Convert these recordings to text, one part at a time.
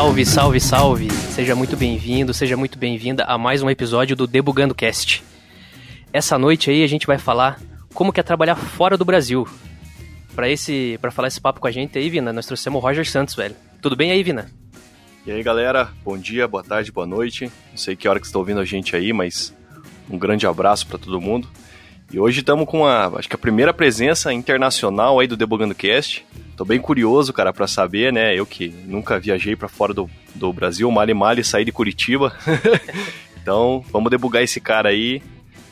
Salve, salve, salve! Seja muito bem-vindo, seja muito bem-vinda a mais um episódio do Debugando Cast. Essa noite aí a gente vai falar como que é trabalhar fora do Brasil. Para esse, para falar esse papo com a gente aí, Vina, nós trouxemos o Roger Santos, velho. Tudo bem aí, Vina? E aí, galera, bom dia, boa tarde, boa noite. Não sei que hora que estão ouvindo a gente aí, mas um grande abraço para todo mundo. E hoje estamos com a, acho que a primeira presença internacional aí do Debugando Cast. Tô bem curioso, cara, para saber, né? Eu que nunca viajei para fora do, do Brasil, male male saí de Curitiba. então, vamos debugar esse cara aí.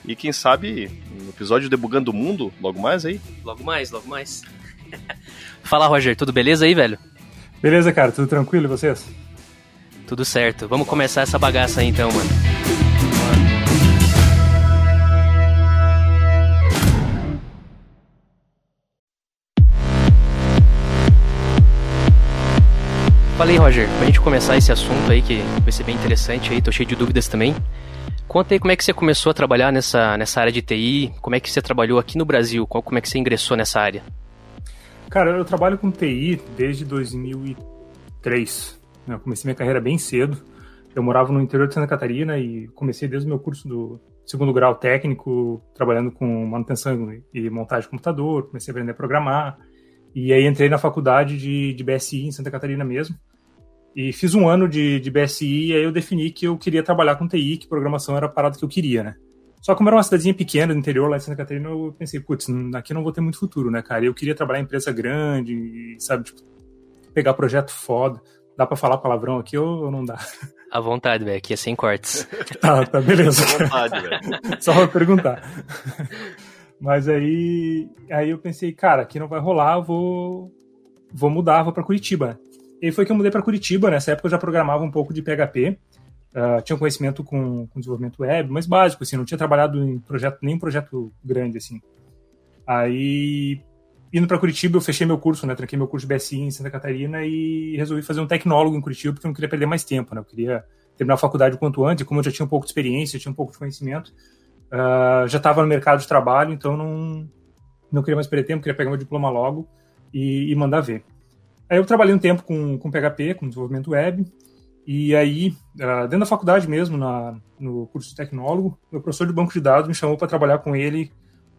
E quem sabe, um episódio Debugando o Mundo, logo mais aí? Logo mais, logo mais. Fala, Roger, tudo beleza aí, velho? Beleza, cara, tudo tranquilo e vocês? Tudo certo. Vamos começar essa bagaça aí então, mano. Fala aí, Roger, pra gente começar esse assunto aí, que vai ser bem interessante aí, tô cheio de dúvidas também. Conta aí como é que você começou a trabalhar nessa, nessa área de TI, como é que você trabalhou aqui no Brasil, como é que você ingressou nessa área? Cara, eu trabalho com TI desde 2003. Né? Eu comecei minha carreira bem cedo. Eu morava no interior de Santa Catarina e comecei desde o meu curso do segundo grau técnico, trabalhando com manutenção e montagem de computador, comecei a aprender a programar. E aí entrei na faculdade de, de BSI em Santa Catarina mesmo. E fiz um ano de, de BSI e aí eu defini que eu queria trabalhar com TI, que programação era a parada que eu queria, né? Só como era uma cidadezinha pequena do interior lá em Santa Catarina, eu pensei, putz, aqui não vou ter muito futuro, né, cara? Eu queria trabalhar em empresa grande, sabe, tipo, pegar projeto foda. Dá pra falar palavrão aqui ou, não dá? À vontade, velho, aqui é sem cortes. tá, tá, beleza. À vontade, velho. Só pra perguntar. Mas aí, aí eu pensei, cara, aqui não vai rolar, vou, vou mudar, vou para Curitiba. E foi que eu mudei para Curitiba, nessa época eu já programava um pouco de PHP, uh, ah, tinha um conhecimento com, com, desenvolvimento web, mas básico, assim, não tinha trabalhado em projeto, nem projeto grande, assim. Aí, indo para Curitiba, eu fechei meu curso, né, tranquei meu curso de BSI em Santa Catarina e resolvi fazer um tecnólogo em Curitiba, porque eu não queria perder mais tempo, né, eu queria terminar a faculdade o quanto antes, e como eu já tinha um pouco de experiência, tinha um pouco de conhecimento, Uh, já estava no mercado de trabalho, então não, não queria mais perder tempo, queria pegar meu diploma logo e, e mandar ver. Aí eu trabalhei um tempo com, com PHP, com desenvolvimento web, e aí, uh, dentro da faculdade mesmo, na, no curso de tecnólogo, meu professor de banco de dados me chamou para trabalhar com ele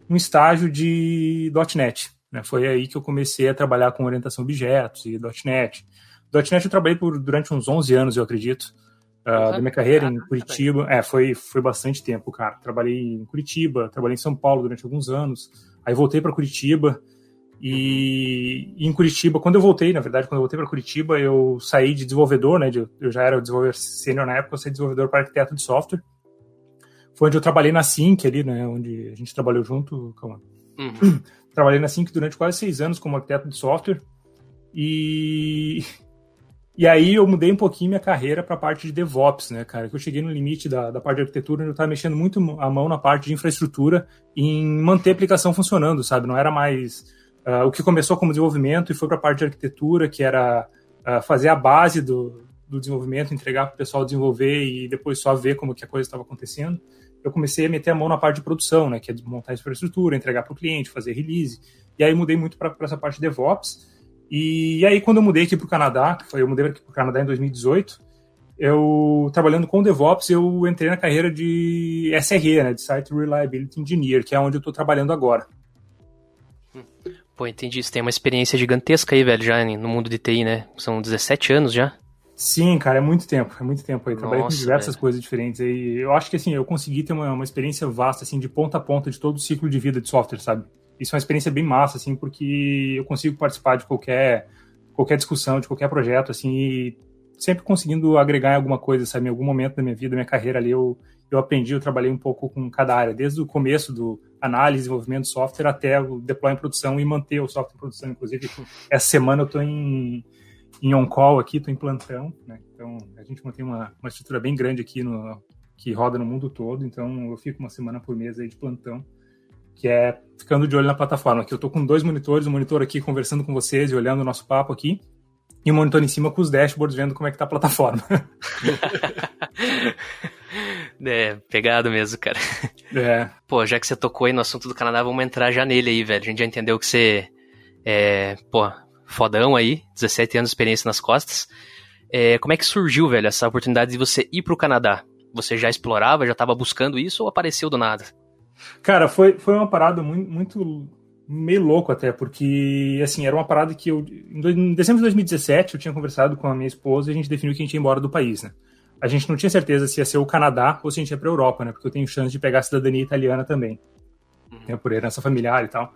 um estágio de .NET. Né? Foi aí que eu comecei a trabalhar com orientação a objetos e .NET. .NET eu trabalhei por, durante uns 11 anos, eu acredito uh, da minha carreira em Curitiba. É, foi, foi bastante tempo, cara. Trabalhei em Curitiba, trabalhei em São Paulo durante alguns anos. Aí voltei para Curitiba. E, em Curitiba, quando eu voltei, na verdade, quando eu voltei para Curitiba, eu saí de desenvolvedor, né? De, eu já era desenvolvedor sênior na época, eu saí desenvolvedor para arquiteto de software. Foi onde eu trabalhei na Sync ali, né? Onde a gente trabalhou junto. Calma. Uhum. Trabalhei na Sync durante quase seis anos como arquiteto de software. E e aí eu mudei um pouquinho minha carreira para a parte de DevOps, né, cara? Que eu cheguei no limite da, da parte de arquitetura, onde eu estava mexendo muito a mão na parte de infraestrutura em manter a aplicação funcionando, sabe? Não era mais uh, o que começou como desenvolvimento e foi para a parte de arquitetura, que era uh, fazer a base do, do desenvolvimento, entregar para o pessoal desenvolver e depois só ver como que a coisa estava acontecendo. Eu comecei a meter a mão na parte de produção, né, que é montar a infraestrutura, entregar para o cliente, fazer release. E aí mudei muito para essa parte de DevOps. E aí, quando eu mudei aqui para o Canadá, foi, eu mudei aqui para o Canadá em 2018, eu, trabalhando com DevOps, eu entrei na carreira de SRE, né, de Site Reliability Engineer, que é onde eu estou trabalhando agora. Pô, entendi. Você tem uma experiência gigantesca aí, velho, já no mundo de TI, né? São 17 anos já. Sim, cara, é muito tempo, é muito tempo aí. Trabalhei Nossa, com diversas velho. coisas diferentes aí. Eu acho que, assim, eu consegui ter uma, uma experiência vasta, assim, de ponta a ponta de todo o ciclo de vida de software, sabe? isso é uma experiência bem massa, assim, porque eu consigo participar de qualquer, qualquer discussão, de qualquer projeto, assim, e sempre conseguindo agregar em alguma coisa, sabe? Em algum momento da minha vida, da minha carreira ali, eu, eu aprendi, eu trabalhei um pouco com cada área, desde o começo do análise, desenvolvimento de software até o deploy em produção e manter o software em produção. Inclusive, essa semana eu estou em, em on-call aqui, estou em plantão, né? Então, a gente mantém uma, uma estrutura bem grande aqui no, que roda no mundo todo, então eu fico uma semana por mês aí de plantão que é ficando de olho na plataforma. Que eu estou com dois monitores, um monitor aqui conversando com vocês e olhando o nosso papo aqui, e um monitor em cima com os dashboards vendo como é que tá a plataforma. é, pegado mesmo, cara. É. Pô, já que você tocou aí no assunto do Canadá, vamos entrar já nele aí, velho. A gente já entendeu que você é, pô, fodão aí, 17 anos de experiência nas costas. É, como é que surgiu, velho, essa oportunidade de você ir pro Canadá? Você já explorava, já estava buscando isso ou apareceu do nada? Cara, foi, foi uma parada muito, muito meio louco até, porque assim, era uma parada que eu em dezembro de 2017 eu tinha conversado com a minha esposa e a gente definiu que a gente ia embora do país, né? A gente não tinha certeza se ia ser o Canadá ou se a gente ia para Europa, né? Porque eu tenho chance de pegar a cidadania italiana também. Uhum. Né, por herança familiar e tal.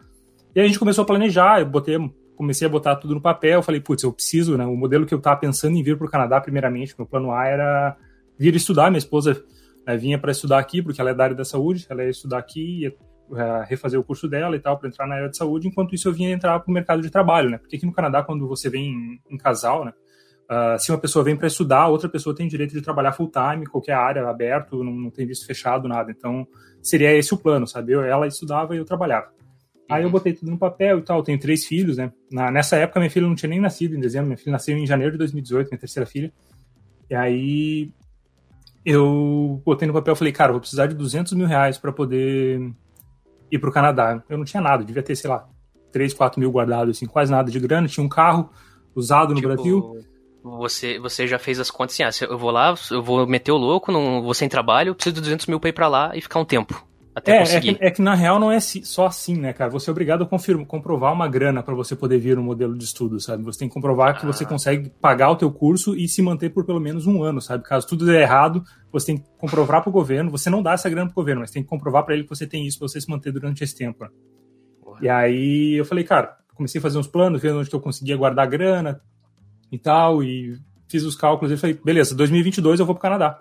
E aí a gente começou a planejar, eu botei comecei a botar tudo no papel, falei, putz, eu preciso, né? O modelo que eu tava pensando em vir para o Canadá, primeiramente, meu plano A era vir estudar. Minha esposa né, vinha para estudar aqui, porque ela é da área da saúde, ela ia estudar aqui, ia uh, refazer o curso dela e tal, para entrar na área de saúde. Enquanto isso, eu vinha entrar para o mercado de trabalho, né? Porque aqui no Canadá, quando você vem em, em casal, né? Uh, se uma pessoa vem para estudar, outra pessoa tem direito de trabalhar full time, qualquer área aberto, não, não tem visto fechado, nada. Então, seria esse o plano, sabe? Eu, ela estudava e eu trabalhava. Aí eu botei tudo no papel e tal. Tenho três filhos, né? Na, nessa época, minha filha não tinha nem nascido em dezembro. Minha filha nasceu em janeiro de 2018, minha terceira filha. E aí eu botei no papel e falei, cara, vou precisar de 200 mil reais para poder ir pro Canadá. Eu não tinha nada, devia ter, sei lá, 3, 4 mil guardados, assim, quase nada de grana. Tinha um carro usado no tipo, Brasil. Você, você já fez as contas assim, ah, eu vou lá, eu vou meter o louco, não vou sem trabalho, preciso de 200 mil pra ir pra lá e ficar um tempo. Até é, conseguir. É que, é que, na real não é só assim, né, cara? Você é obrigado a confirma, comprovar uma grana para você poder vir no modelo de estudo, sabe? Você tem que comprovar que você ah. consegue pagar o teu curso e se manter por pelo menos um ano, sabe? Caso tudo dê errado, você tem que comprovar para o governo. Você não dá essa grana para o governo, mas tem que comprovar para ele que você tem isso para você se manter durante esse tempo. Né? E aí eu falei, cara, comecei a fazer uns planos, vendo onde que eu conseguia guardar grana e tal, e fiz os cálculos e falei, beleza, 2022 eu vou para o Canadá.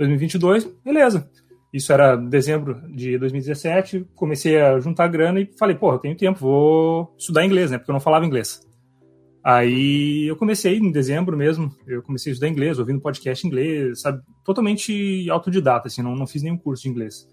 2022, né? beleza. Isso era dezembro de 2017. Comecei a juntar grana e falei, porra, eu tenho tempo, vou estudar inglês, né? Porque eu não falava inglês. Aí eu comecei em dezembro mesmo, eu comecei a estudar inglês, ouvindo podcast inglês, sabe? Totalmente autodidata, assim, não, não fiz nenhum curso de inglês.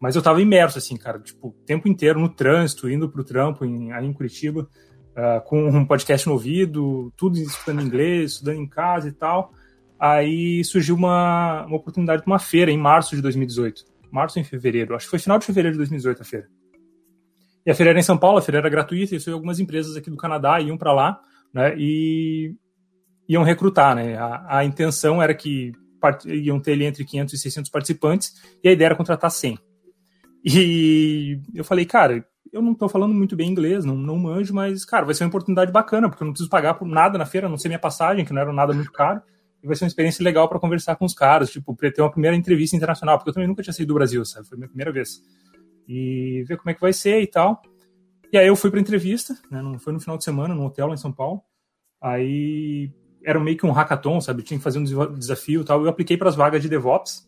Mas eu tava imerso, assim, cara, tipo, o tempo inteiro no trânsito, indo pro trampo em, aí em Curitiba, uh, com um podcast no ouvido, tudo estudando inglês, estudando em casa e tal. Aí surgiu uma, uma oportunidade de uma feira em março de 2018. Março em fevereiro? Acho que foi final de fevereiro de 2018 a feira. E a feira era em São Paulo, a feira era gratuita, e algumas empresas aqui do Canadá iam para lá, né, e iam recrutar, né. A, a intenção era que iam ter ali entre 500 e 600 participantes, e a ideia era contratar 100. E eu falei, cara, eu não estou falando muito bem inglês, não, não manjo, mas, cara, vai ser uma oportunidade bacana, porque eu não preciso pagar por nada na feira, a não sei minha passagem, que não era nada muito caro e vai ser uma experiência legal para conversar com os caras, tipo, ter uma primeira entrevista internacional, porque eu também nunca tinha saído do Brasil, sabe? Foi a minha primeira vez. E ver como é que vai ser e tal. E aí eu fui pra entrevista, né? Foi no final de semana, num hotel lá em São Paulo. Aí era meio que um hackathon, sabe? Tinha que fazer um desafio e tal. Eu apliquei para as vagas de DevOps,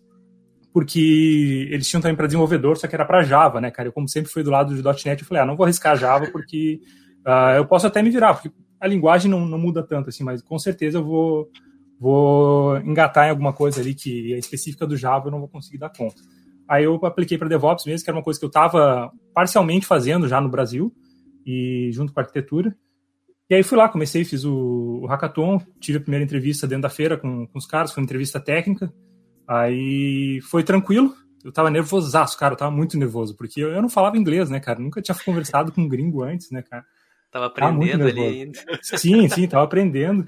porque eles tinham também para desenvolvedor, só que era para Java, né, cara? Eu, como sempre fui do lado de .NET, eu falei, ah, não vou arriscar Java, porque uh, eu posso até me virar, porque a linguagem não, não muda tanto, assim, mas com certeza eu vou vou engatar em alguma coisa ali que é específica do Java, eu não vou conseguir dar conta. Aí eu apliquei para DevOps mesmo, que era uma coisa que eu estava parcialmente fazendo já no Brasil, e junto com a arquitetura. E aí fui lá, comecei, fiz o, o hackathon, tive a primeira entrevista dentro da feira com, com os caras, foi uma entrevista técnica. Aí foi tranquilo, eu tava nervosaço, cara, eu tava muito nervoso, porque eu, eu não falava inglês, né, cara? Nunca tinha conversado com um gringo antes, né, cara? Tava aprendendo tava ali ainda. Sim, sim, tava aprendendo.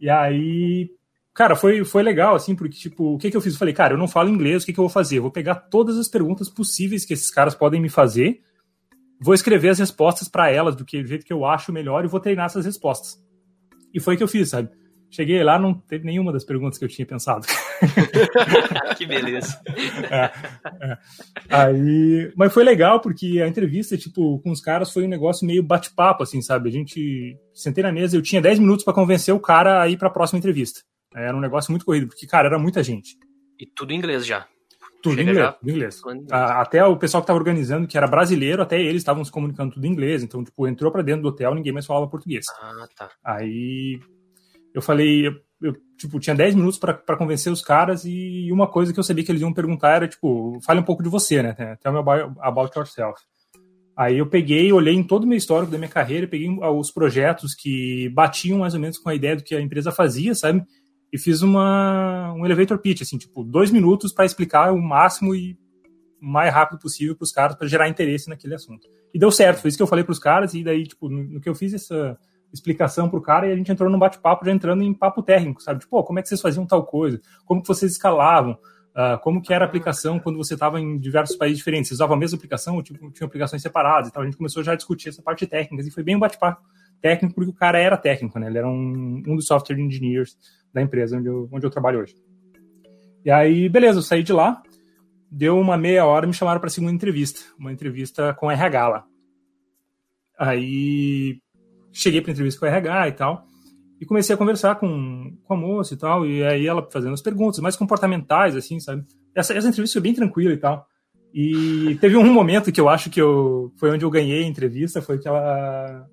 E aí Cara, foi, foi legal, assim, porque, tipo, o que, que eu fiz? Eu falei, cara, eu não falo inglês, o que, que eu vou fazer? Eu vou pegar todas as perguntas possíveis que esses caras podem me fazer, vou escrever as respostas para elas do que, do jeito que eu acho melhor e vou treinar essas respostas. E foi o que eu fiz, sabe? Cheguei lá, não teve nenhuma das perguntas que eu tinha pensado. que beleza. É, é. Aí, mas foi legal porque a entrevista, tipo, com os caras foi um negócio meio bate-papo, assim, sabe? A gente sentei na mesa, eu tinha 10 minutos para convencer o cara a ir para a próxima entrevista. Era um negócio muito corrido, porque, cara, era muita gente. E tudo em inglês já. Tudo em inglês, tudo em inglês. Até o pessoal que estava organizando, que era brasileiro, até eles estavam se comunicando tudo em inglês. Então, tipo, entrou para dentro do hotel, ninguém mais falava português. Ah, tá. Aí eu falei, eu, eu tipo, tinha 10 minutos para convencer os caras e uma coisa que eu sabia que eles iam perguntar era, tipo, fale um pouco de você, né? Tell me about, about yourself. Aí eu peguei, olhei em todo o meu histórico da minha carreira, peguei os projetos que batiam mais ou menos com a ideia do que a empresa fazia, sabe? e fiz uma, um elevator pitch, assim, tipo, dois minutos para explicar o máximo e o mais rápido possível para os caras, para gerar interesse naquele assunto. E deu certo, foi isso que eu falei para os caras, e daí, tipo, no, no, que eu fiz essa, explicação pro cara e a gente entrou num bate-papo já entrando em papo técnico, sabe? Tipo, como é que vocês faziam tal coisa? Como que vocês escalavam? Uh, como que era a aplicação quando você estava em diversos países diferentes? Vocês usavam a mesma aplicação ou tipo, tinham aplicações separadas e tal? A gente começou já a discutir essa parte técnica e foi bem um bate-papo técnico porque o cara era técnico, né? Ele era um, um dos software engineers da empresa onde eu, onde eu trabalho hoje. E aí, beleza, eu saí de lá, deu uma meia hora me chamaram para a segunda entrevista, uma entrevista com RH lá. Aí cheguei para entrevista com o RH e tal, e comecei a conversar com, com a moça e tal, e aí ela fazendo as perguntas mais comportamentais, assim, sabe? Essa, essa entrevista foi bem tranquila e tal. E teve um momento que eu acho que eu, foi onde eu ganhei a entrevista, foi que ela.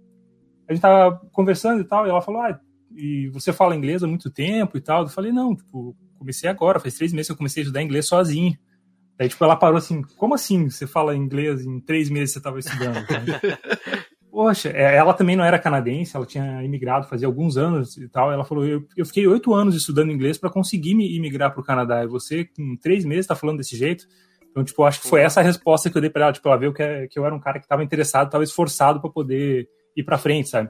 A gente tava conversando e tal, e ela falou: Ah, e você fala inglês há muito tempo e tal? Eu falei: Não, tipo, comecei agora, faz três meses que eu comecei a estudar inglês sozinho. Daí, tipo, ela parou assim: Como assim você fala inglês em três meses que você tava estudando? Poxa, é, ela também não era canadense, ela tinha imigrado fazia alguns anos e tal. Ela falou: eu, eu fiquei oito anos estudando inglês para conseguir me imigrar para o Canadá. E você, com três meses, está falando desse jeito? Então, tipo, acho que foi essa a resposta que eu dei para ela. Tipo, ela viu que, é, que eu era um cara que estava interessado, estava esforçado para poder ir para frente, sabe?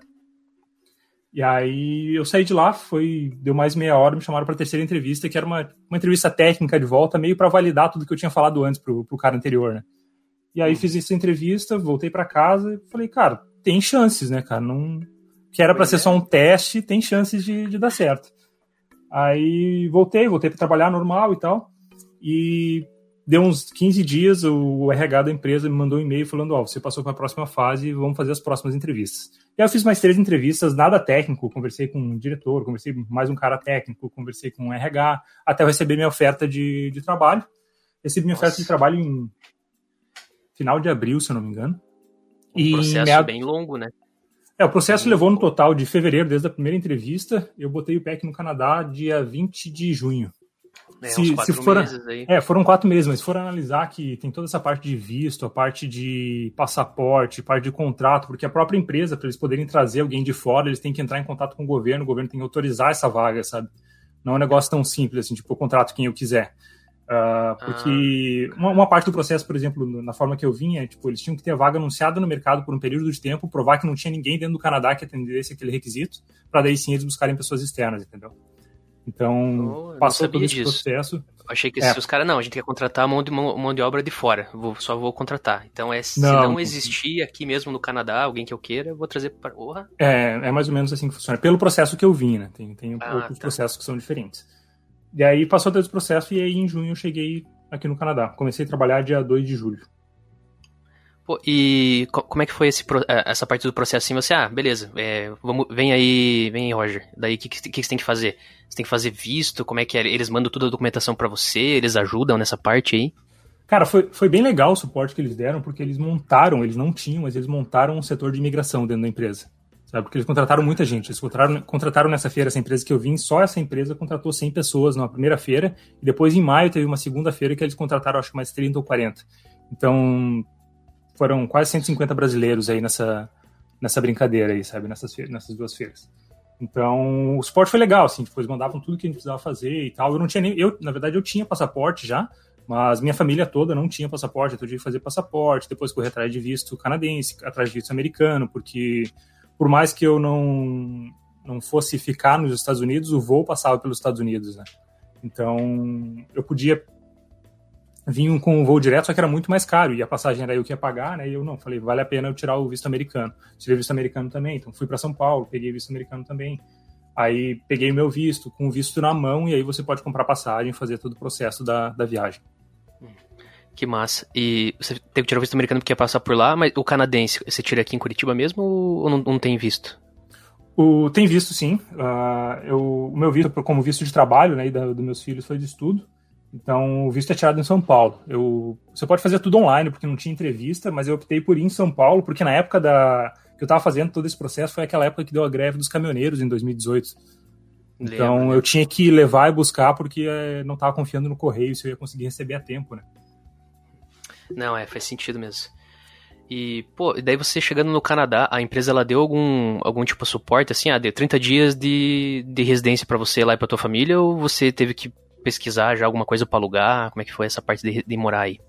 E aí eu saí de lá, foi deu mais meia hora, me chamaram para a terceira entrevista, que era uma, uma entrevista técnica de volta, meio para validar tudo que eu tinha falado antes pro, pro cara anterior, né? E aí fiz essa entrevista, voltei para casa e falei, cara, tem chances, né, cara? Não que era para ser só um teste, tem chances de, de dar certo. Aí voltei, voltei para trabalhar normal e tal. E deu uns 15 dias, o RH da empresa me mandou um e-mail falando: Ó, oh, você passou para a próxima fase, vamos fazer as próximas entrevistas. E aí eu fiz mais três entrevistas, nada técnico, conversei com um diretor, conversei com mais um cara técnico, conversei com um RH, até eu receber minha oferta de, de trabalho. Recebi minha Nossa. oferta de trabalho em final de abril, se eu não me engano. Um processo meado... bem longo, né? É, o processo levou no total de fevereiro, desde a primeira entrevista. Eu botei o PEC no Canadá dia 20 de junho. É, se, se for, meses aí. É, foram quatro meses, mas se for analisar que tem toda essa parte de visto, a parte de passaporte, parte de contrato, porque a própria empresa, para eles poderem trazer alguém de fora, eles têm que entrar em contato com o governo, o governo tem que autorizar essa vaga, sabe? Não é um negócio tão simples assim, tipo, eu contrato quem eu quiser. Uh, porque ah. uma, uma, parte do processo, por exemplo, na forma que eu vinha, tipo, eles tinham que ter a vaga anunciada no mercado por um período de tempo, provar que não tinha ninguém dentro do Canadá que atendesse aquele requisito, para daí sim eles buscarem pessoas externas, entendeu? Então, oh, passou todo esse disso. processo. achei que é. os caras, não, a gente quer contratar mão de, mão de obra de fora, vou, só vou contratar. Então, é, se não, não existir aqui mesmo no Canadá, alguém que eu queira, eu vou trazer para. É, é mais ou menos assim que funciona. Pelo processo que eu vim, né? Tem, tem ah, outros tá. processos que são diferentes. E aí passou todo esse processo e aí em junho eu cheguei aqui no Canadá. Comecei a trabalhar dia 2 de julho. Pô, e como é que foi esse, é, essa parte do processo assim? Você, ah, beleza, é, vamos, vem aí, vem aí, Roger. Daí o que, que, que, você tem que fazer? Você tem que fazer visto? Como é que é? Eles mandam toda a documentação para você? Eles ajudam nessa parte aí? Cara, foi, foi bem legal o suporte que eles deram, porque eles montaram, eles não tinham, mas eles montaram um setor de imigração dentro da empresa sabe? Porque eles contrataram muita gente. Eles contrataram, contrataram nessa feira, essa empresa que eu vim, só essa empresa contratou 100 pessoas na primeira feira, e depois em maio teve uma segunda feira que eles contrataram acho que mais 30 ou 40. Então, foram quase 150 brasileiros aí nessa, nessa brincadeira aí, sabe? Nessas, nessas duas feiras. Então, o suporte foi legal, assim, depois mandavam tudo que a gente precisava fazer e tal. Eu não tinha nem, eu, na verdade, eu tinha passaporte já, mas minha família toda não tinha passaporte, eu tive que fazer passaporte, depois correr atrás de visto canadense, atrás de visto americano, porque por mais que eu não, não fosse ficar nos Estados Unidos, o voo passava pelos Estados Unidos, né? Então, eu podia vir com o voo direto, só que era muito mais caro, e a passagem era eu que ia pagar, né? E eu não, falei, vale a pena eu tirar o visto americano. Tirei o visto americano também, então fui para São Paulo, peguei o visto americano também. Aí peguei o meu visto, com o visto na mão, e aí você pode comprar passagem, fazer todo o processo da, da viagem. Que massa. E você teve que tirar o visto americano porque ia passar por lá, mas o canadense, você tira aqui em Curitiba mesmo ou não, não tem visto? O, tem visto, sim. Uh, eu, o meu visto, como visto de trabalho, né, da, dos meus filhos, foi de estudo. Então, o visto é tirado em São Paulo. Eu, você pode fazer tudo online, porque não tinha entrevista, mas eu optei por ir em São Paulo, porque na época da, que eu estava fazendo todo esse processo, foi aquela época que deu a greve dos caminhoneiros, em 2018. Então, Lembra, né? eu tinha que levar e buscar, porque é, não estava confiando no correio se eu ia conseguir receber a tempo, né? Não, é, faz sentido mesmo. E, pô, daí você chegando no Canadá, a empresa ela deu algum, algum tipo de suporte, assim, ah, deu 30 dias de, de residência para você lá e pra tua família, ou você teve que pesquisar já alguma coisa para alugar? Como é que foi essa parte de, de morar aí?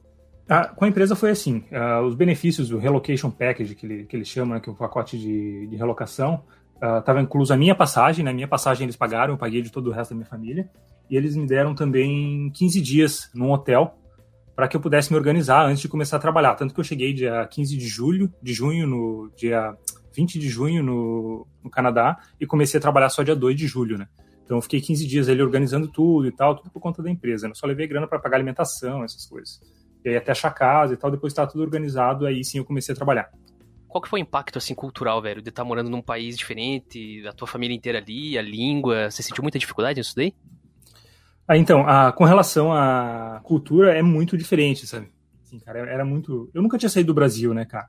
Ah, com a empresa foi assim, os benefícios do Relocation Package, que, ele, que eles chamam, né, que é o pacote de, de relocação, Uh, tava incluso a minha passagem, né? Minha passagem eles pagaram, eu paguei de todo o resto da minha família. E eles me deram também 15 dias num hotel para que eu pudesse me organizar antes de começar a trabalhar. Tanto que eu cheguei dia 15 de julho, de junho, no dia 20 de junho no, no Canadá e comecei a trabalhar só dia 2 de julho, né? Então eu fiquei 15 dias ali organizando tudo e tal, tudo por conta da empresa. Né? Só levei grana para pagar alimentação, essas coisas. E aí até achar casa e tal, depois estava tudo organizado, aí sim eu comecei a trabalhar. Qual que foi o impacto, assim, cultural, velho, de estar tá morando num país diferente, da tua família inteira ali, a língua? Você sentiu muita dificuldade nisso daí? Ah, então, a, com relação à cultura, é muito diferente, sabe? Assim, cara, era muito... Eu nunca tinha saído do Brasil, né, cara?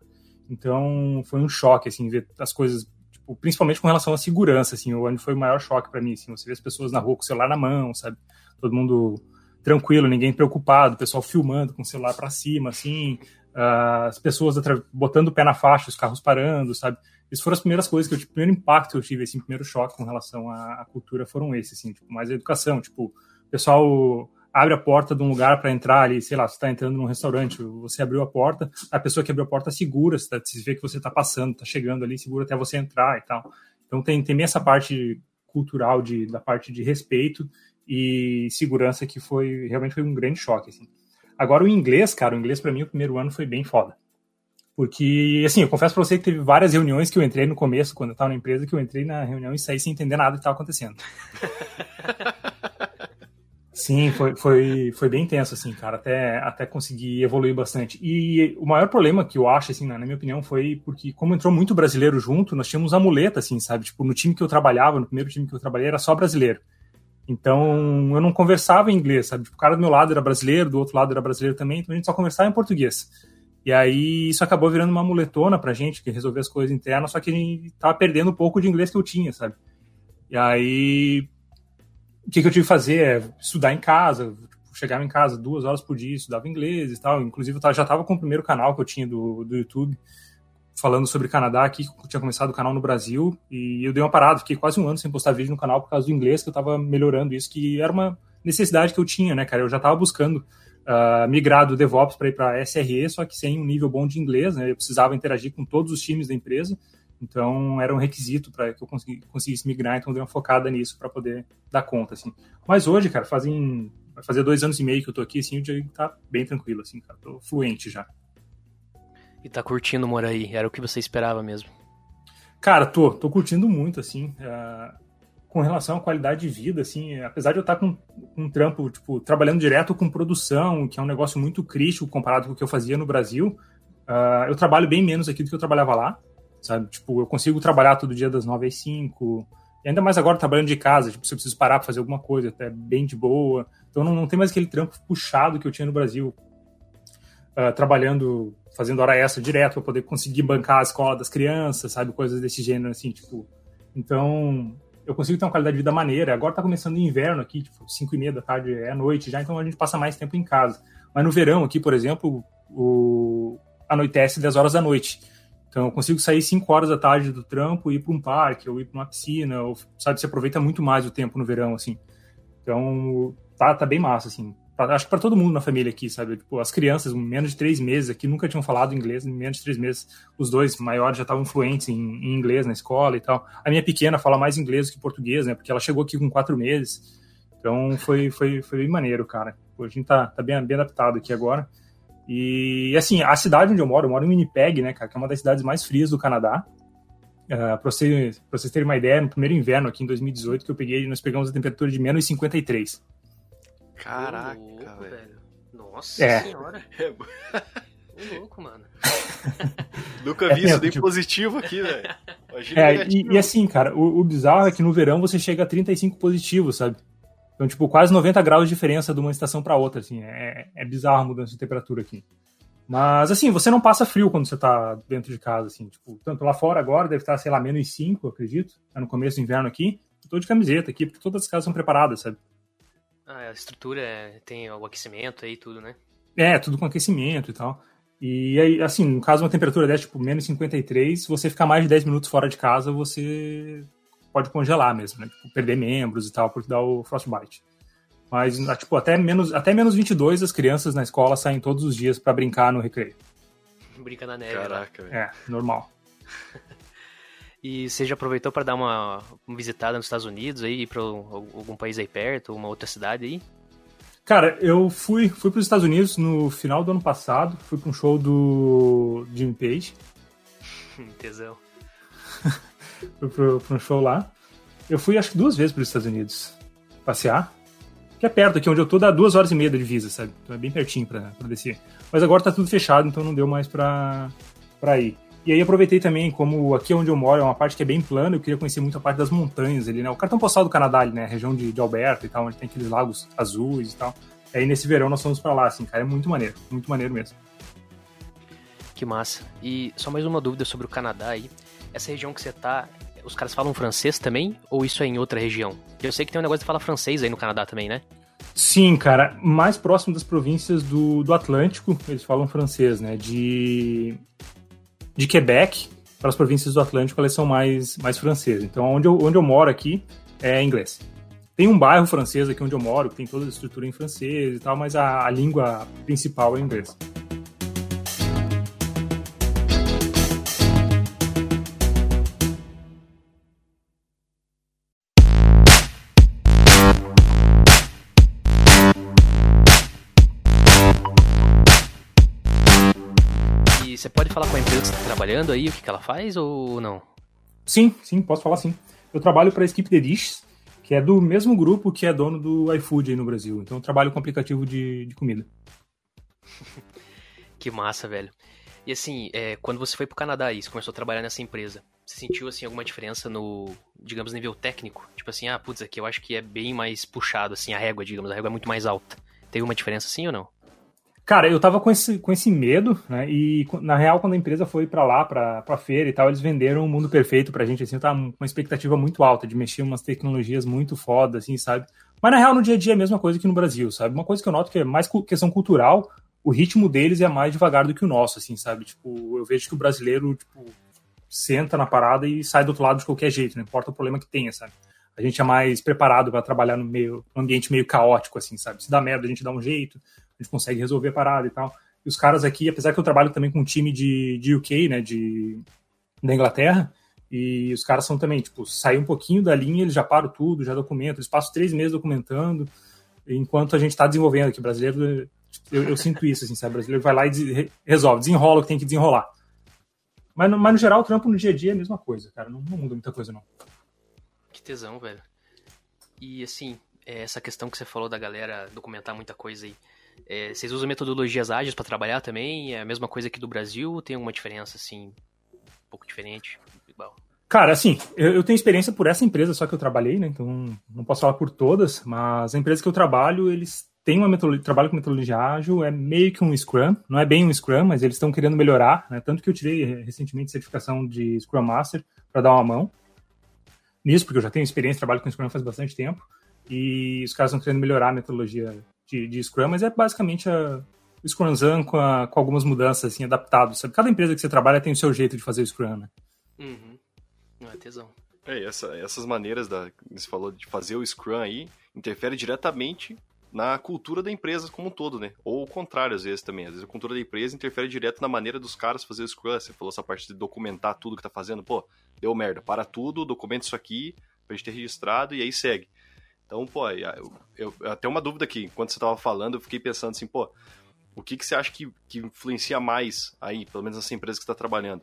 Então, foi um choque, assim, ver as coisas, tipo, principalmente com relação à segurança, assim, onde foi o maior choque para mim, assim, você vê as pessoas na rua com o celular na mão, sabe? Todo mundo tranquilo, ninguém preocupado, o pessoal filmando com o celular para cima, assim, uh, as pessoas botando o pé na faixa, os carros parando, sabe? Essas foram as primeiras coisas que eu tive, o primeiro impacto que eu tive, assim, primeiro choque com relação à, cultura foram esses, assim, tipo, mais a educação, tipo, o pessoal abre a porta de um lugar para entrar ali, sei lá, você está entrando num restaurante, você abriu a porta, a pessoa que abriu a porta segura, você, tá, você vê que você está passando, está chegando ali, segura até você entrar e tal. Então tem, tem essa parte cultural de, da parte de respeito e segurança que foi realmente foi um grande choque assim. Agora o inglês, cara, o inglês para mim o primeiro ano foi bem foda. Porque, assim, eu confesso pra você que teve várias reuniões que eu entrei no começo, quando eu tava na empresa, que eu entrei na reunião e saí sem entender nada que tava acontecendo. Sim, foi, foi, foi bem tenso, assim, cara, até, até conseguir evoluir bastante. E o maior problema que eu acho, assim, na, minha opinião, foi porque, como entrou muito brasileiro junto, nós tínhamos a muleta, assim, sabe? Tipo, no time que eu trabalhava, no primeiro time que eu trabalhei, era só brasileiro. Então, eu não conversava em inglês, sabe? Tipo, o cara do meu lado era brasileiro, do outro lado era brasileiro também, então a gente só conversava em português. E aí, isso acabou virando uma muletona pra gente, que resolver as coisas internas, só que a gente tava perdendo um pouco de inglês que eu tinha, sabe? E aí, o que, que, eu tive que fazer é estudar em casa, tipo, chegava em casa duas horas por dia, estudava inglês e tal. Inclusive, eu já estava com o primeiro canal que eu tinha do, do YouTube, falando sobre Canadá aqui, tinha começado o canal no Brasil, e eu dei uma parada, fiquei quase um ano sem postar vídeo no canal por causa do inglês, que eu estava melhorando isso, que era uma necessidade que eu tinha, né, cara? Eu já estava buscando uh, migrar do DevOps para ir para SRE, só que sem um nível bom de inglês, né? Eu precisava interagir com todos os times da empresa. Então, era um requisito para que eu conseguisse migrar, então eu dei uma focada nisso para poder dar conta, assim. Mas hoje, cara, fazem, vai fazer dois anos e meio que eu tô aqui, assim, o dia tá bem tranquilo, assim, cara, tô fluente já. E tá curtindo morar aí, era o que você esperava mesmo? Cara, tô, tô curtindo muito, assim, uh, com relação à qualidade de vida, assim, apesar de eu estar com, com um trampo, tipo, trabalhando direto com produção, que é um negócio muito crítico comparado com o que eu fazia no Brasil, uh, eu trabalho bem menos aqui do que eu trabalhava lá, sabe? Tipo, eu consigo trabalhar todo dia das 9 às 5, e ainda mais agora trabalhando de casa, tipo, se eu preciso parar para fazer alguma coisa, até bem de boa. Então não, não tem mais aquele trampo puxado que eu tinha no Brasil, uh, trabalhando, fazendo hora extra direto para poder conseguir bancar a escola das crianças, sabe? Coisas desse gênero, assim, tipo. Então, eu consigo ter uma qualidade de vida maneira. Agora tá começando o inverno aqui, tipo, 5 e meia da tarde é a noite já, então a gente passa mais tempo em casa. Mas no verão aqui, por exemplo, o... anoitece 10 horas da noite. Então, eu consigo sair 5 horas da tarde do trampo e ir para um parque, ou ir para uma piscina, ou, sabe, você aproveita muito mais o tempo no verão, assim. Então, tá, tá bem massa, assim. Acho que para todo mundo na família aqui, sabe? Tipo, as crianças, menos de três meses aqui, nunca tinham falado inglês, menos de três meses, os dois maiores já estavam fluentes em, em, inglês na escola e tal. A minha pequena fala mais inglês do que português, né? Porque ela chegou aqui com quatro meses. Então, foi, foi, foi bem maneiro, cara. a gente tá, tá bem, bem adaptado aqui agora. E, assim, a cidade onde eu moro, eu moro em Winnipeg, né, cara, que é uma das cidades mais frias do Canadá. Uh, pra, vocês, pra vocês terem uma ideia, no primeiro inverno aqui em 2018, que eu peguei, nós pegamos a temperatura de menos 53. Caraca, louco, velho. Nossa é. senhora. É louco, mano. Nunca vi é, isso nem tipo... positivo aqui, velho. É, e, e, assim, cara, o, o bizarro é que no verão você chega a 35 positivos, sabe? Então, tipo, quase 90 graus de diferença de uma estação para outra, assim. É, é bizarro a mudança de temperatura aqui. Mas, assim, você não passa frio quando você tá dentro de casa, assim. Tipo, tanto lá fora agora deve estar, sei lá, menos 5, acredito. É no começo do inverno aqui. tô de camiseta aqui, porque todas as casas são preparadas, sabe? Ah, a estrutura é, tem o aquecimento aí tudo, né? É, tudo com aquecimento e tal. E aí, assim, no caso, uma temperatura dessa, tipo, menos 53, se você ficar mais de 10 minutos fora de casa, você pode congelar mesmo, né? Tipo, perder membros e tal, porque dá o frostbite. Mas, tipo, até menos, até menos 22 as crianças na escola saem todos os dias para brincar no recreio. Brinca na neve. Caraca, velho. É, normal. E você já aproveitou para dar uma, uma, visitada nos Estados Unidos aí, para algum país aí perto, uma outra cidade aí? Cara, eu fui, fui para os Estados Unidos no final do ano passado, fui para um show do Jimmy Page. Tesão. fui para um show lá. Eu fui acho que duas vezes para os Estados Unidos passear. Que é perto aqui onde eu tô, dá duas horas e meia de visa, sabe? Então é bem pertinho para descer. Mas agora tá tudo fechado, então não deu mais para ir. E aí aproveitei também, como aqui onde eu moro é uma parte que é bem plana, eu queria conhecer muito a parte das montanhas ali, né? O cartão postal do Canadá ali, né? A região de, de Alberta e tal, onde tem aqueles lagos azuis e tal. E aí nesse verão nós fomos para lá, assim, cara, é muito maneiro, muito maneiro mesmo. Que massa. E só mais uma dúvida sobre o Canadá aí. Essa região que você tá, os caras falam francês também? Ou isso é em outra região? Eu sei que tem um negócio de falar francês aí no Canadá também, né? Sim, cara. Mais próximo das províncias do, do Atlântico, eles falam francês, né? De de Quebec para as províncias do Atlântico, elas são mais, mais francesas. Então, onde eu, onde eu moro aqui é inglês. Tem um bairro francês aqui onde eu moro, que tem toda a estrutura em francês e tal, mas a, a língua principal é inglês. Você pode falar com a empresa que você está trabalhando aí, o que, que ela faz ou não? Sim, sim, posso falar sim. Eu trabalho para a Skip The Dish, que é do mesmo grupo que é dono do iFood aí no Brasil. Então eu trabalho com aplicativo de, de comida. que massa, velho. E assim, é, quando você foi pro Canadá e começou a trabalhar nessa empresa, você sentiu assim alguma diferença no, digamos, nível técnico? Tipo assim, ah, putz, aqui eu acho que é bem mais puxado, assim, a régua, digamos, a régua é muito mais alta. Teve uma diferença assim ou não? Cara, eu tava com esse, com esse medo, né? E na real, quando a empresa foi para lá, pra, pra feira e tal, eles venderam um mundo perfeito pra gente, assim, eu tava com uma expectativa muito alta de mexer umas tecnologias muito foda, assim, sabe? Mas na real, no dia a dia é a mesma coisa que no Brasil, sabe? Uma coisa que eu noto que é mais questão cultural, o ritmo deles é mais devagar do que o nosso, assim, sabe? Tipo, eu vejo que o brasileiro, tipo, senta na parada e sai do outro lado de qualquer jeito, não importa o problema que tenha, sabe? A gente é mais preparado para trabalhar no meio, um ambiente meio caótico, assim, sabe? Se dá merda, a gente dá um jeito a gente consegue resolver a parada e tal. E os caras aqui, apesar que eu trabalho também com um time de, de UK, né, de, da Inglaterra, e os caras são também, tipo, sai um pouquinho da linha, eles já param tudo, já documentam, eles passam três meses documentando, enquanto a gente está desenvolvendo aqui, brasileiro, eu, eu, sinto isso, assim, sabe, brasileiro vai lá e resolve, desenrola o que tem que desenrolar. Mas no, mas no geral, o trampo no dia a dia é a mesma coisa, cara, não, não muda muita coisa, não. Que tesão, velho. E, assim, é, essa questão que você falou da galera documentar muita coisa aí, é, vocês usam metodologias ágeis para trabalhar também? É a mesma coisa aqui do Brasil tem alguma diferença, assim, um pouco diferente? Cara, assim, eu, eu, tenho experiência por essa empresa só que eu trabalhei, né? Então não posso falar por todas, mas a empresa que eu trabalho, eles têm uma metodologia, trabalho com metodologia ágil, é meio que um Scrum, não é bem um Scrum, mas eles estão querendo melhorar, né? Tanto que eu tirei recentemente certificação de Scrum Master para dar uma mão nisso, porque eu já tenho experiência, trabalho com Scrum faz bastante tempo, e os caras estão querendo melhorar a metodologia de, de Scrum, mas é basicamente a, o Scrumzão com, a, com algumas mudanças assim, adaptadas. Sabe? Cada empresa que você trabalha tem o seu jeito de fazer o Scrum, né? Uhum. Não é tesão. É, essa, essas maneiras da, você falou de fazer o Scrum aí interfere diretamente na cultura da empresa como um todo, né? Ou o contrário, às vezes também. Às vezes a cultura da empresa interfere direto na maneira dos caras fazer o Scrum. Você falou essa parte de documentar tudo que tá fazendo. Pô, deu merda, para tudo, documenta isso aqui pra gente ter registrado e aí segue. Então, pô, eu, eu, até uma dúvida aqui, enquanto você estava falando, eu fiquei pensando assim, pô, o que, que você acha que, que influencia mais aí, pelo menos nessa empresa que está trabalhando?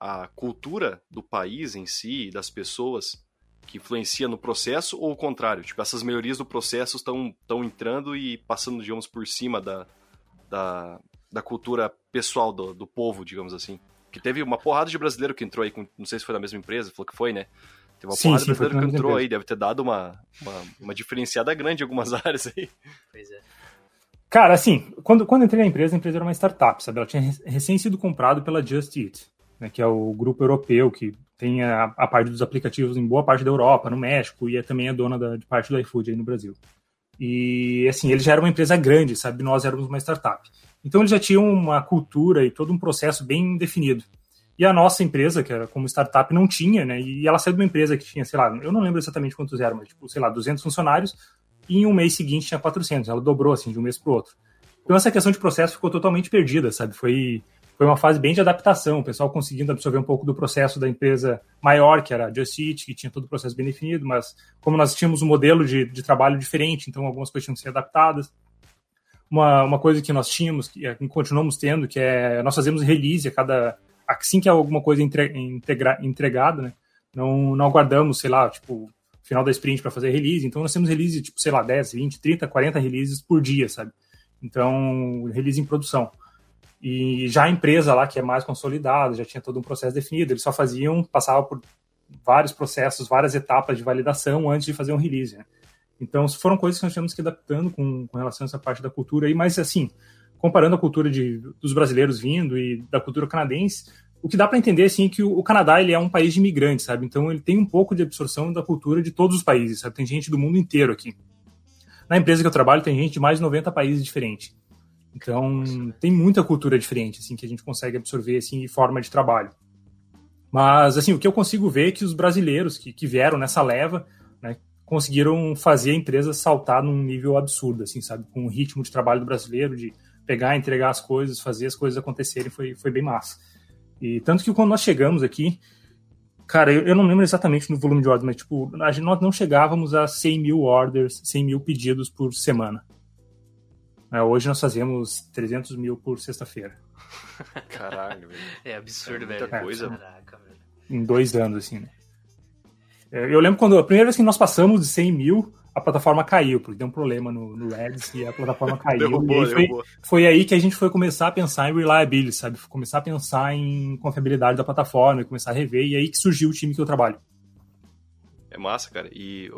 A cultura do país em si, das pessoas, que influencia no processo ou o contrário? Tipo, essas melhorias do processo estão entrando e passando, digamos, por cima da, da, da cultura pessoal do, do povo, digamos assim. Que teve uma porrada de brasileiro que entrou aí, com, não sei se foi na mesma empresa, falou que foi, né? Tem uma sim, porrada sim, brasileiro que entrou aí, deve ter dado uma, uma, uma, diferenciada grande em algumas áreas aí. Pois é. Cara, assim, quando, quando entrei na empresa, a empresa era uma startup, sabe? Ela tinha recém sido comprada pela Just Eat, né, que é o grupo europeu que tem a, a, parte dos aplicativos em boa parte da Europa, no México, e é também a dona da, de parte do iFood aí no Brasil. E, assim, eles já eram uma empresa grande, sabe? Nós éramos uma startup. Então, eles já tinham uma cultura e todo um processo bem definido. E a nossa empresa, que era como startup, não tinha, né? E ela saiu de uma empresa que tinha, sei lá, eu não lembro exatamente quantos eram, mas, tipo, sei lá, 200 funcionários, e em um mês seguinte tinha 400. Ela dobrou, assim, de um mês para o outro. Então essa questão de processo ficou totalmente perdida, sabe? Foi foi uma fase bem de adaptação, o pessoal conseguindo absorver um pouco do processo da empresa maior, que era a Just Eat, que tinha todo o processo bem definido, mas como nós tínhamos um modelo de, de trabalho diferente, então algumas coisas tinham que ser adaptadas. Uma, uma coisa que nós tínhamos, que continuamos tendo, que é nós fazemos release a cada assim que alguma coisa integra, entregada, né? Não, não aguardamos, sei lá, tipo, final da sprint para fazer release. Então nós temos release, tipo, sei lá, 10, 20, 30, 40 releases por dia, sabe? Então, release em produção. E já a empresa lá, que é mais consolidada, já tinha todo um processo definido, eles só faziam, passavam por vários processos, várias etapas de validação antes de fazer um release, né? Então, foram coisas que nós tivemos que adaptando com, com relação a essa parte da cultura aí, mas assim, comparando a cultura de, dos brasileiros vindo e da cultura canadense, o que dá para entender assim é que o, Canadá ele é um país de imigrantes, sabe? Então ele tem um pouco de absorção da cultura de todos os países, sabe? Tem gente do mundo inteiro aqui. Na empresa que eu trabalho tem gente de mais de 90 países diferentes. Então tem muita cultura diferente assim que a gente consegue absorver assim de forma de trabalho. Mas assim o que eu consigo ver é que os brasileiros que, que vieram nessa leva, né, conseguiram fazer a empresa saltar num nível absurdo, assim, sabe? Com o ritmo de trabalho do brasileiro de pegar, entregar as coisas, fazer as coisas acontecerem, foi, foi bem massa. E tanto que quando nós chegamos aqui, cara, eu, eu não lembro exatamente no volume de ordens, mas tipo, a gente, nós não chegávamos a 100 mil orders, 100 mil pedidos por semana. É, hoje nós fazemos 300 mil por sexta-feira. Caralho, velho. É absurdo, é velho. coisa. Caraca, velho. Em dois anos, assim, né? É, eu lembro quando a primeira vez que nós passamos de 100 mil, a plataforma caiu, porque deu um problema no, no Reds e a plataforma caiu. derrubou, e foi, foi, aí que a gente foi começar a pensar em reliability, sabe? Começar a pensar em confiabilidade da plataforma e começar a rever, e aí que surgiu o time que eu trabalho. É massa, cara. E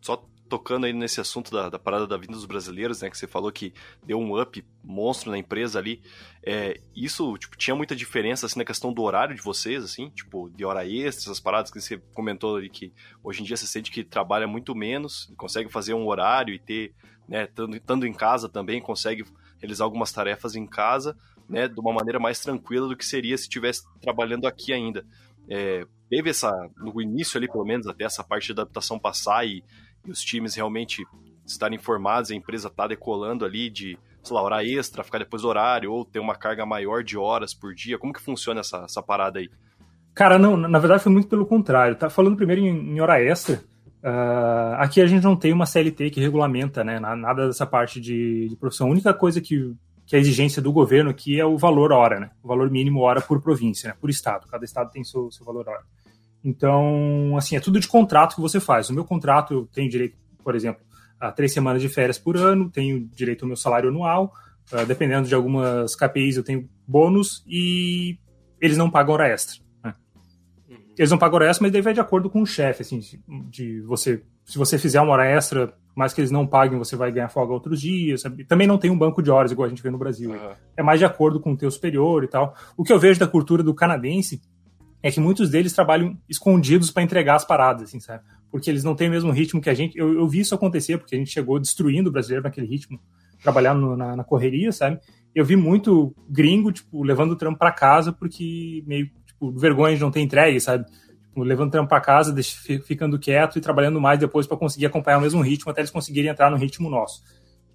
só tocando aí nesse assunto da, da, parada da vinda dos brasileiros, né, que você falou que deu um up monstro na empresa ali, é, isso, tipo, tinha muita diferença, assim, na questão do horário de vocês, assim, tipo, de hora extra, essas paradas que você comentou ali, que hoje em dia você sente que trabalha muito menos, consegue fazer um horário e ter, né, estando em casa também, consegue realizar algumas tarefas em casa, né, de uma maneira mais tranquila do que seria se estivesse trabalhando aqui ainda. É, teve essa, no início ali, pelo menos, até essa parte de adaptação passar e e os times realmente estarem informados, a empresa está decolando ali de, sei lá, hora extra, ficar depois do horário, ou ter uma carga maior de horas por dia? Como que funciona essa, essa parada aí? Cara, não, na verdade foi muito pelo contrário. Tá falando primeiro em, em hora extra. Uh, aqui a gente não tem uma CLT que regulamenta, né? Nada dessa parte de, de, profissão. A única coisa que, que a exigência do governo aqui é o valor hora, né? O valor mínimo hora por província, né? Por estado. Cada estado tem seu, seu valor hora. Então, assim, é tudo de contrato que você faz. O meu contrato, eu tenho direito, por exemplo, a três semanas de férias por ano, tenho direito ao meu salário anual, uh, dependendo de algumas KPIs eu tenho bônus e eles não pagam hora extra. Né? Uhum. Eles não pagam hora extra, mas daí vai de acordo com o chefe, assim, de você, se você fizer uma hora extra, mais que eles não paguem, você vai ganhar folga outros dias. Sabe? Também não tem um banco de horas igual a gente vê no Brasil. Uhum. É mais de acordo com o teu superior e tal. O que eu vejo da cultura do canadense é que muitos deles trabalham escondidos para entregar as paradas, assim, sabe? Porque eles não têm o mesmo ritmo que a gente. Eu, eu vi isso acontecer, porque a gente chegou destruindo o brasileiro naquele ritmo, trabalhando na, na, correria, sabe? Eu vi muito gringo, tipo, levando o trampo para casa, porque meio, tipo, vergonha de não ter entregue, sabe? Tipo, levando o trampo para casa, ficando quieto e trabalhando mais depois para conseguir acompanhar o mesmo ritmo, até eles conseguirem entrar no ritmo nosso.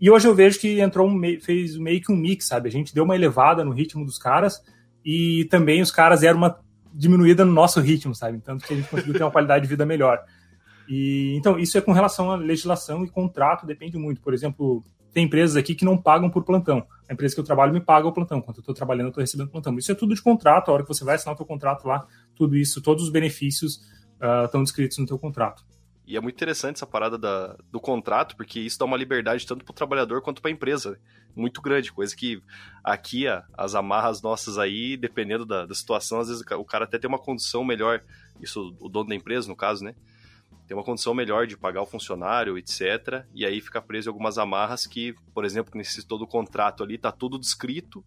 E hoje eu vejo que entrou um, fez meio que um mix, sabe? A gente deu uma elevada no ritmo dos caras e também os caras eram uma diminuída no nosso ritmo, sabe? Tanto que a gente conseguiu ter uma qualidade de vida melhor. E então isso é com relação à legislação e contrato, depende muito. Por exemplo, tem empresas aqui que não pagam por plantão. A empresa que eu trabalho me paga o plantão. Quando eu estou trabalhando, eu estou recebendo plantão. Isso é tudo de contrato. A hora que você vai assinar o teu contrato lá, tudo isso, todos os benefícios uh, estão descritos no teu contrato. E é muito interessante essa parada da, do contrato, porque isso dá uma liberdade tanto para o trabalhador quanto para a empresa. Muito grande, coisa que aqui as amarras nossas aí, dependendo da, da, situação, às vezes o cara até tem uma condição melhor, isso o dono da empresa, no caso, né? Tem uma condição melhor de pagar o funcionário, etc. E aí fica preso em algumas amarras que, por exemplo, nesse todo o contrato ali, tá tudo descrito,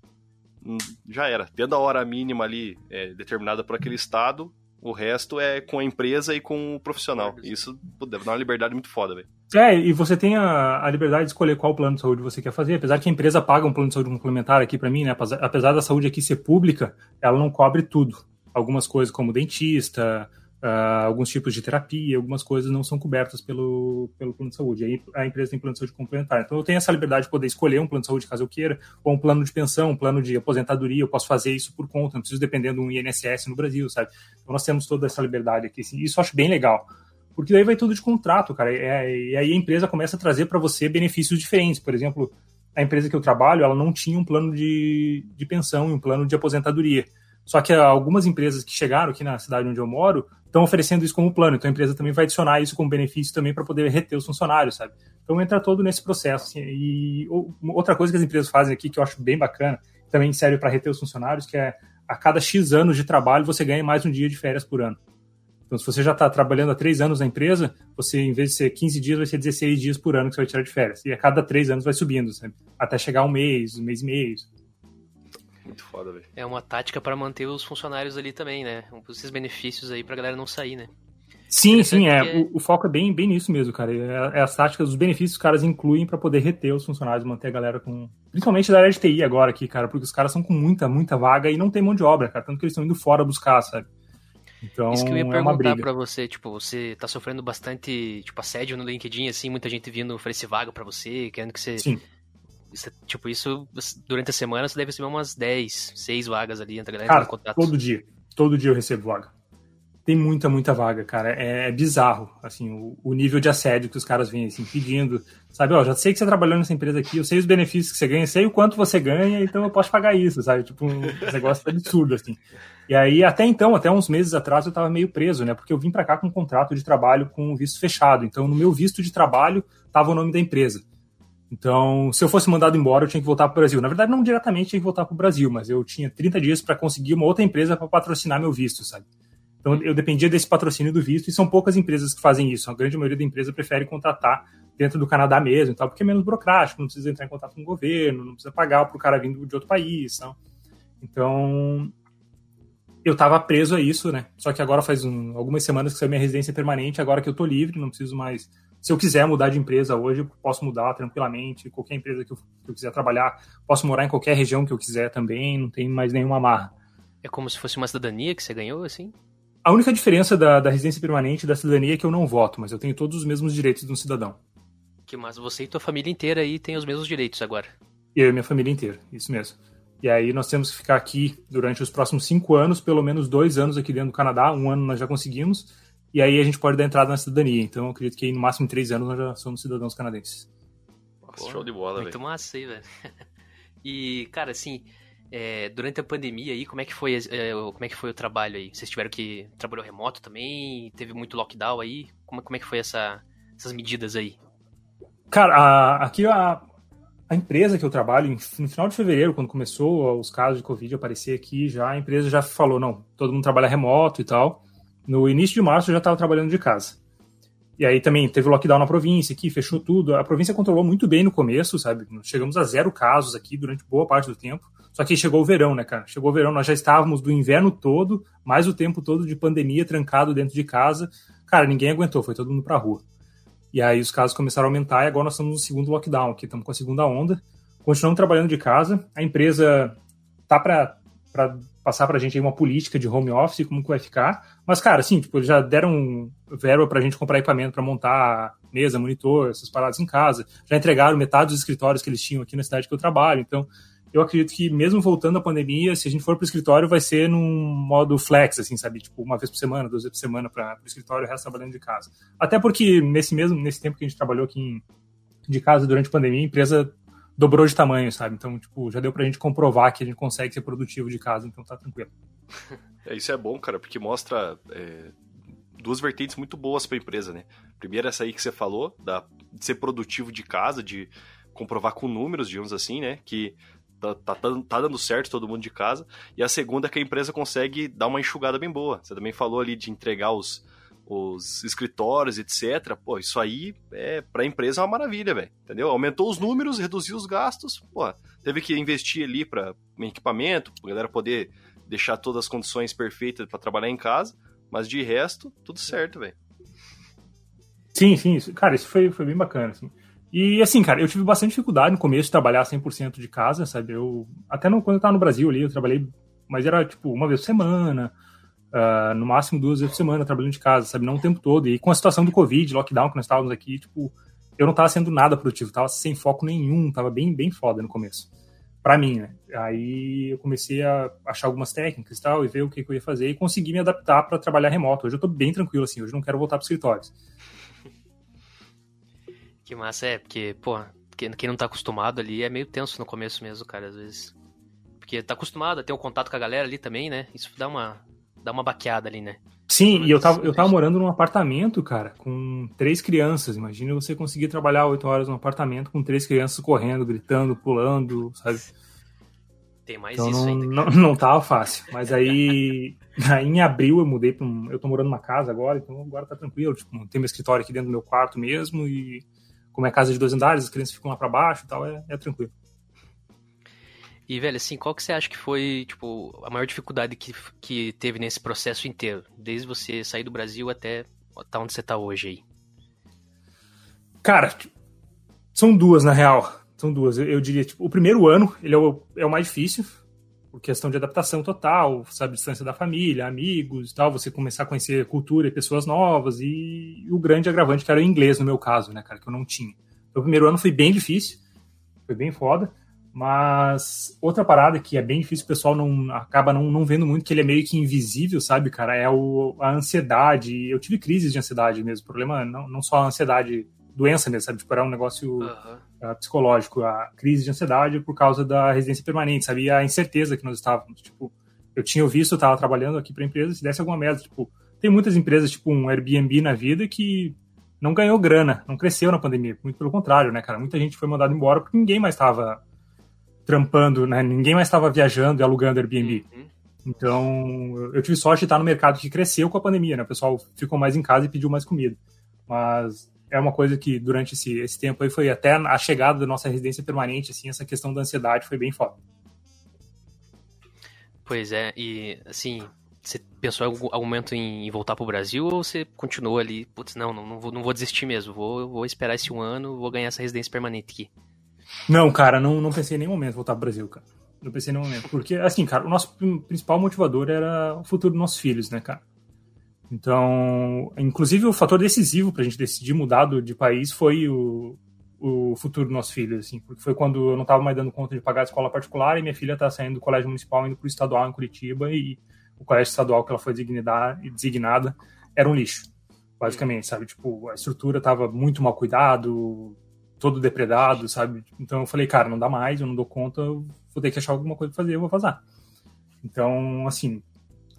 hum, já era. Tendo a hora mínima ali é, determinada por aquele estado, o resto é com a empresa e com o profissional. Isso deve dar uma liberdade muito foda, velho. É, e você tem a, a, liberdade de escolher qual plano de saúde você quer fazer. Apesar que a empresa paga um plano de saúde complementar aqui para mim, né? Apesar da saúde aqui ser pública, ela não cobre tudo. Algumas coisas como dentista, Uh, alguns tipos de terapia, algumas coisas não são cobertas pelo, pelo plano de saúde. Aí a empresa tem plano de saúde complementar. Então eu tenho essa liberdade de poder escolher um plano de saúde caso eu queira, ou um plano de pensão, um plano de aposentadoria. Eu posso fazer isso por conta, não preciso depender de um INSS no Brasil, sabe? Então nós temos toda essa liberdade aqui. Assim, isso eu acho bem legal. Porque daí vai tudo de contrato, cara. E, aí a empresa começa a trazer para você benefícios diferentes. Por exemplo, a empresa que eu trabalho, ela não tinha um plano de, de pensão e um plano de aposentadoria. Só que algumas empresas que chegaram aqui na cidade onde eu moro estão oferecendo isso como plano. Então a empresa também vai adicionar isso como benefício também para poder reter os funcionários, sabe? Então entra todo nesse processo. Assim, e outra coisa que as empresas fazem aqui que eu acho bem bacana, também serve para reter os funcionários, que é a cada X anos de trabalho você ganha mais um dia de férias por ano. Então, se você já está trabalhando há três anos na empresa, você, em vez de ser 15 dias, vai ser 16 dias por ano que você vai tirar de férias. E a cada três anos vai subindo, sabe? até chegar um mês, um mês e meio. Muito foda, velho. É uma tática para manter os funcionários ali também, né? Esses benefícios aí pra galera não sair, né? Sim, sim, é. é... O, o, foco é bem, bem nisso mesmo, cara. É, é as táticas, os benefícios que os caras incluem para poder reter os funcionários, manter a galera com. Principalmente da área de TI agora aqui, cara, porque os caras são com muita, muita vaga e não tem mão de obra, cara. Tanto que eles estão indo fora buscar, sabe? Então, Isso que eu ia é perguntar pra você, tipo, você tá sofrendo bastante, tipo, assédio no LinkedIn, assim, muita gente vindo oferecer vaga para você, querendo que você Sim. Isso, tipo, isso durante a semana você deve receber umas 10, 6 vagas ali entre a galera cara, contato. Todo dia. Todo dia eu recebo vaga. Tem muita, muita vaga, cara. É, é bizarro, assim, o, o, nível de assédio que os caras vêm, assim, pedindo. Sabe, ó, já sei que você tá trabalhando nessa empresa aqui, eu sei os benefícios que você ganha, sei o quanto você ganha, então eu posso pagar isso, sabe? Tipo, um negócio absurdo, assim. E aí, até então, até uns meses atrás, eu tava meio preso, né? Porque eu vim para cá com um contrato de trabalho com visto fechado. Então, no meu visto de trabalho, tava o nome da empresa. Então, se eu fosse mandado embora, eu tinha que voltar para o Brasil. Na verdade, não diretamente tinha que voltar para o Brasil, mas eu tinha 30 dias para conseguir uma outra empresa para patrocinar meu visto, sabe? Então, eu dependia desse patrocínio do visto, e são poucas empresas que fazem isso. A grande maioria da empresa prefere contratar dentro do Canadá mesmo, tal, porque é menos burocrático, não precisa entrar em contato com o governo, não precisa pagar para o cara vindo de outro país. Então, eu estava preso a isso, né? Só que agora faz um, algumas semanas que saiu minha residência permanente, agora que eu estou livre, não preciso mais se eu quiser mudar de empresa hoje, eu posso mudar tranquilamente. Qualquer empresa que eu, que eu, quiser trabalhar, posso morar em qualquer região que eu quiser também, não tem mais nenhuma amarra. É como se fosse uma cidadania que você ganhou, assim? A única diferença da, da residência permanente e da cidadania é que eu não voto, mas eu tenho todos os mesmos direitos de um cidadão. Que mas você e tua família inteira aí têm os mesmos direitos agora. Eu e minha família inteira, isso mesmo. E aí nós temos que ficar aqui durante os próximos cinco anos, pelo menos dois anos aqui dentro do Canadá, um ano nós já conseguimos, e aí a gente pode dar entrada na cidadania. Então eu acredito que no máximo em três anos nós já somos cidadãos canadenses. Nossa, show de bola, velho. Muito massa aí, velho. E, cara, assim, é, durante a pandemia aí, como é que foi é, como é que foi o trabalho aí? Vocês tiveram que trabalhar remoto também? Teve muito lockdown aí? Como, como é que foi essa, essas medidas aí? Cara, a, aqui a, a empresa que eu trabalho, no final de fevereiro, quando começou os casos de Covid aparecer aqui, já a empresa já falou, não, todo mundo trabalha remoto e tal. No início de março eu já estava trabalhando de casa. E aí também teve lockdown na província aqui, fechou tudo. A província controlou muito bem no começo, sabe? Chegamos a zero casos aqui durante boa parte do tempo. Só que chegou o verão, né, cara? Chegou o verão, nós já estávamos do inverno todo, mais o tempo todo de pandemia, trancado dentro de casa. Cara, ninguém aguentou, foi todo mundo pra rua. E aí os casos começaram a aumentar e agora nós estamos no segundo lockdown aqui, estamos com a segunda onda. Continuamos trabalhando de casa. A empresa tá para passar pra gente aí uma política de home office, como que vai ficar. Mas, cara, assim, tipo, eles já deram verba pra gente comprar equipamento para montar mesa, monitor, essas paradas em casa. Já entregaram metade dos escritórios que eles tinham aqui na cidade que eu trabalho. Então, eu acredito que mesmo voltando à pandemia, se a gente for pro escritório, vai ser num modo flex, assim, sabe? Tipo, uma vez por semana, duas vezes por semana para o escritório, o resto trabalhando de casa. Até porque nesse mesmo, nesse tempo que a gente trabalhou aqui em, de casa durante a pandemia, a empresa dobrou de tamanho, sabe? Então, tipo, já deu pra gente comprovar que a gente consegue ser produtivo de casa, então tá tranquilo. É, isso é bom, cara, porque mostra é, duas vertentes muito boas pra empresa, né? Primeiro, essa aí que você falou, da, de ser produtivo de casa, de comprovar com números, digamos assim, né? Que tá, tá, tá, dando certo todo mundo de casa. E a segunda é que a empresa consegue dar uma enxugada bem boa. Você também falou ali de entregar os, os escritórios, etc. Pô, isso aí é para a empresa é uma maravilha, velho. Entendeu? Aumentou os números, reduziu os gastos, pô, teve que investir ali para equipamento, pra galera poder deixar todas as condições perfeitas para trabalhar em casa, mas de resto, tudo certo, velho. Sim, sim, isso, cara, isso foi, foi bem bacana, assim. E assim, cara, eu tive bastante dificuldade no começo de trabalhar 100% de casa, sabe? Eu até no, quando eu tava no Brasil ali, eu trabalhei, mas era tipo uma vez por semana, uh, no máximo duas vezes por semana, trabalhando de casa, sabe? Não o tempo todo. E com a situação do Covid, lockdown que nós estávamos aqui, tipo, eu não estava sendo nada produtivo, tava sem foco nenhum, tava bem, bem foda no começo. Para mim, né? Aí eu comecei a achar algumas técnicas e tal, e ver o que, que eu ia fazer, e consegui me adaptar para trabalhar remoto. Hoje eu tô bem tranquilo, assim, hoje não quero voltar para escritórios. Que massa, é, porque, pô, quem não tá acostumado ali é meio tenso no começo mesmo, cara, às vezes. Porque tá acostumado a ter um contato com a galera ali também, né? Isso dá uma, dá uma baqueada ali, né? Sim, e eu tava, eu tava morando num apartamento, cara, com três crianças. Imagina você conseguir trabalhar oito horas num apartamento com três crianças correndo, gritando, pulando, sabe? Tem mais então, isso não, ainda. Não, não tava fácil. Mas aí, aí em abril eu mudei pra um. Eu tô morando numa casa agora, então agora tá tranquilo. Tipo, tem meu escritório aqui dentro do meu quarto mesmo e como é casa de dois andares, as crianças ficam lá para baixo e tal, é, é, tranquilo. E, velho, assim, qual que você acha que foi, tipo, a maior dificuldade que, que teve nesse processo inteiro? Desde você sair do Brasil até tá onde você tá hoje aí? Cara, são duas, na real. São duas. Eu, eu diria, tipo, o primeiro ano, ele é o, é o mais difícil, por questão de adaptação total, sabe, distância da família, amigos e tal, você começar a conhecer cultura e pessoas novas, e, o grande agravante que era o inglês no meu caso, né, cara, que eu não tinha. Então, o primeiro ano foi bem difícil, foi bem foda, mas outra parada que é bem difícil, o pessoal não acaba não, não vendo muito, que ele é meio que invisível, sabe, cara, é o, a ansiedade. Eu tive crises de ansiedade mesmo, o problema não, não só a ansiedade doença mesmo, sabe? Tipo, era um negócio uhum. uh, psicológico, a crise de ansiedade por causa da residência permanente, sabe? E a incerteza que nós estávamos. Tipo, eu tinha visto, eu estava trabalhando aqui para empresa, se desse alguma merda, tipo, tem muitas empresas, tipo um Airbnb na vida, que não ganhou grana, não cresceu na pandemia. Muito pelo contrário, né, cara? Muita gente foi mandada embora porque ninguém mais estava trampando, né? Ninguém mais estava viajando e alugando Airbnb. Uhum. Então, eu tive sorte de estar no mercado que cresceu com a pandemia, né? O pessoal ficou mais em casa e pediu mais comida. Mas é uma coisa que durante esse, esse tempo aí foi até a chegada da nossa residência permanente, assim, essa questão da ansiedade foi bem foda. Pois é, e assim, você pensou em algum momento em voltar pro Brasil ou você continuou ali, putz, não, não, não, vou, não vou desistir mesmo, vou, vou esperar esse um ano, vou ganhar essa residência permanente aqui? Não, cara, não, não pensei em nenhum momento voltar pro Brasil, cara. Não pensei em nenhum momento. Porque, assim, cara, o nosso principal motivador era o futuro dos nossos filhos, né, cara? Então, inclusive o fator decisivo para a gente decidir mudar de país foi o, o futuro dos nossos filhos, assim, porque foi quando eu não estava mais dando conta de pagar a escola particular e minha filha está saindo do colégio municipal indo para o estadual em Curitiba e o colégio estadual que ela foi designada era um lixo, basicamente, sabe? Tipo, a estrutura estava muito mal cuidado, todo depredado, sabe? Então eu falei, cara, não dá mais, eu não dou conta, vou ter que achar alguma coisa para fazer, eu vou fazer. Então, assim,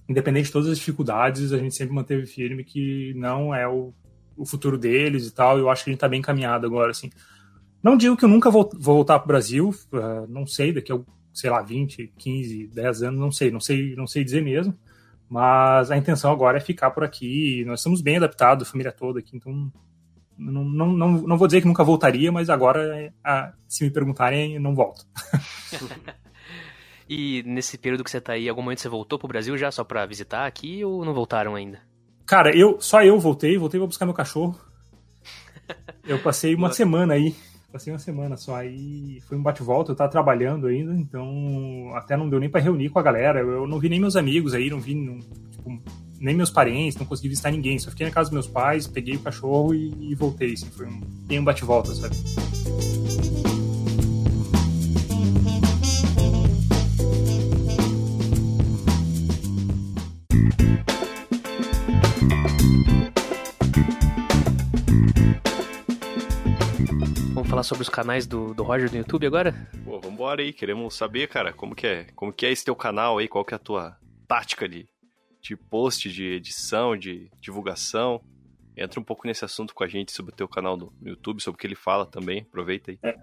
independente de todas as dificuldades, a gente sempre manteve firme que não é o, o futuro deles e tal. Eu acho que a gente está bem encaminhado agora, assim. Não digo que eu nunca vou, vou voltar para o Brasil, uh, não sei, daqui a, sei lá, 20, 15, 10 anos, não sei, não sei, não sei dizer mesmo. Mas a intenção agora é ficar por aqui. Nós estamos bem adaptados, a família toda aqui, então não, não, não, não vou dizer que nunca voltaria, mas agora, se me perguntarem, não volto. E nesse período que você tá aí, algum momento você voltou pro Brasil já só pra visitar aqui ou não voltaram ainda? Cara, eu só eu voltei, voltei pra buscar meu cachorro. Eu passei uma semana aí. Passei uma semana só. Aí foi um bate-volta, eu tava trabalhando ainda, então até não deu nem para reunir com a galera. Eu não vi nem meus amigos aí, não vi não, tipo, nem meus parentes, não consegui visitar ninguém. Só fiquei na casa dos meus pais, peguei o cachorro e, e voltei. Assim, foi um, bem um bate-volta, sabe? falar sobre os canais do, do Roger no YouTube agora? Pô, vambora aí, queremos saber, cara, como que é, como que é esse teu canal aí, qual que é a tua tática de, de post, de edição, de divulgação. Entra um pouco nesse assunto com a gente sobre o teu canal no YouTube, sobre o que ele fala também, aproveita aí. É.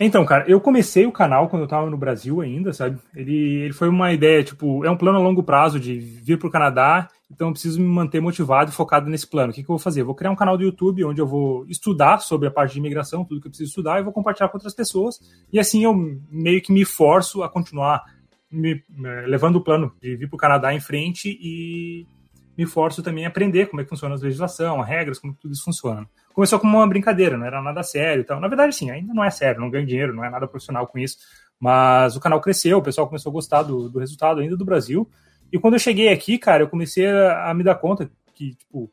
Então, cara, eu comecei o canal quando eu tava no Brasil ainda, sabe? Ele, ele foi uma ideia, tipo, é um plano a longo prazo de vir pro Canadá então eu preciso me manter motivado e focado nesse plano. O que, que eu vou fazer? Eu vou criar um canal do YouTube onde eu vou estudar sobre a parte de imigração, tudo que eu preciso estudar, e vou compartilhar com outras pessoas. E assim eu meio que me forço a continuar me, me, levando o plano de vir para o Canadá em frente e me forço também a aprender como é que funciona a legislação, as regras, como tudo isso funciona. Começou como uma brincadeira, não era nada sério. Então, na verdade, sim, ainda não é sério, não ganho dinheiro, não é nada profissional com isso. Mas o canal cresceu, o pessoal começou a gostar do, do resultado ainda do Brasil. E quando eu cheguei aqui, cara, eu comecei a, a me dar conta que, tipo,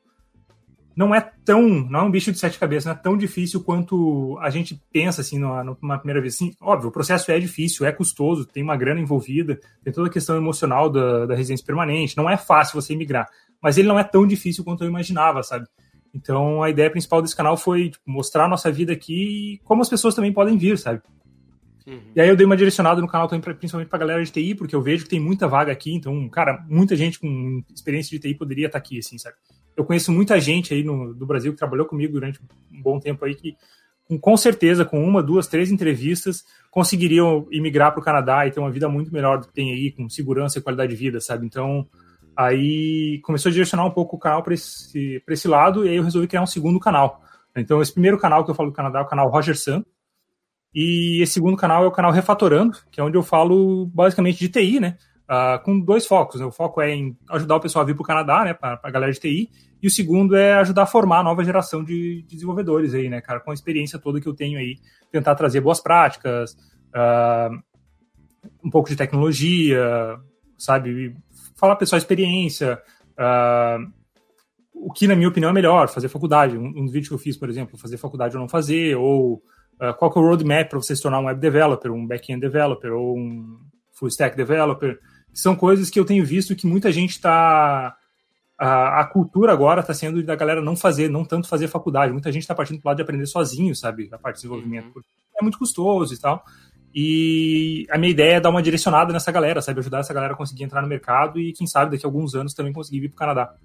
não é tão, não é um bicho de sete cabeças, não é tão difícil quanto a gente pensa, assim, numa, numa primeira vez. Sim, óbvio, o processo é difícil, é custoso, tem uma grana envolvida, tem toda a questão emocional da, da residência permanente, não é fácil você emigrar, mas ele não é tão difícil quanto eu imaginava, sabe? Então, a ideia principal desse canal foi tipo, mostrar a nossa vida aqui e como as pessoas também podem vir, sabe? Uhum. E aí eu dei uma direcionada no canal também, pra, principalmente pra galera de TI, porque eu vejo que tem muita vaga aqui, então, cara, muita gente com experiência de TI poderia estar aqui, assim, sabe? Eu conheço muita gente aí no, do Brasil que trabalhou comigo durante um bom tempo aí, que com certeza, com uma, duas, três entrevistas, conseguiriam imigrar para o Canadá e ter uma vida muito melhor do que tem aí, com segurança e qualidade de vida, sabe? Então, aí começou a direcionar um pouco o canal para esse, esse lado, e aí eu resolvi criar um segundo canal. Então, esse primeiro canal que eu falo do Canadá é o canal Roger Sun, e esse segundo canal é o canal Refatorando, que é onde eu falo basicamente de TI, né? Uh, com dois focos. Né? O foco é em ajudar o pessoal a vir para o Canadá, né? Para a galera de TI. E o segundo é ajudar a formar a nova geração de, de, desenvolvedores aí, né, cara? Com a experiência toda que eu tenho aí. Tentar trazer boas práticas, uh, um pouco de tecnologia, sabe? Falar pessoal experiência. Uh, o que, na minha opinião, é melhor, fazer faculdade. Um, um vídeo que eu fiz, por exemplo, fazer faculdade ou não fazer, ou Uh, qual que é o roadmap para você se tornar um web developer, um back-end developer ou um full stack developer. São coisas que eu tenho visto que muita gente está. A, a, cultura agora está sendo da galera não fazer, não tanto fazer faculdade. Muita gente está partindo para lado de aprender sozinho, sabe? A parte de desenvolvimento. Uhum. É muito custoso e tal. E a minha ideia é dar uma direcionada nessa galera, sabe? Ajudar essa galera a conseguir entrar no mercado e, quem sabe, daqui a alguns anos também conseguir vir para o Canadá.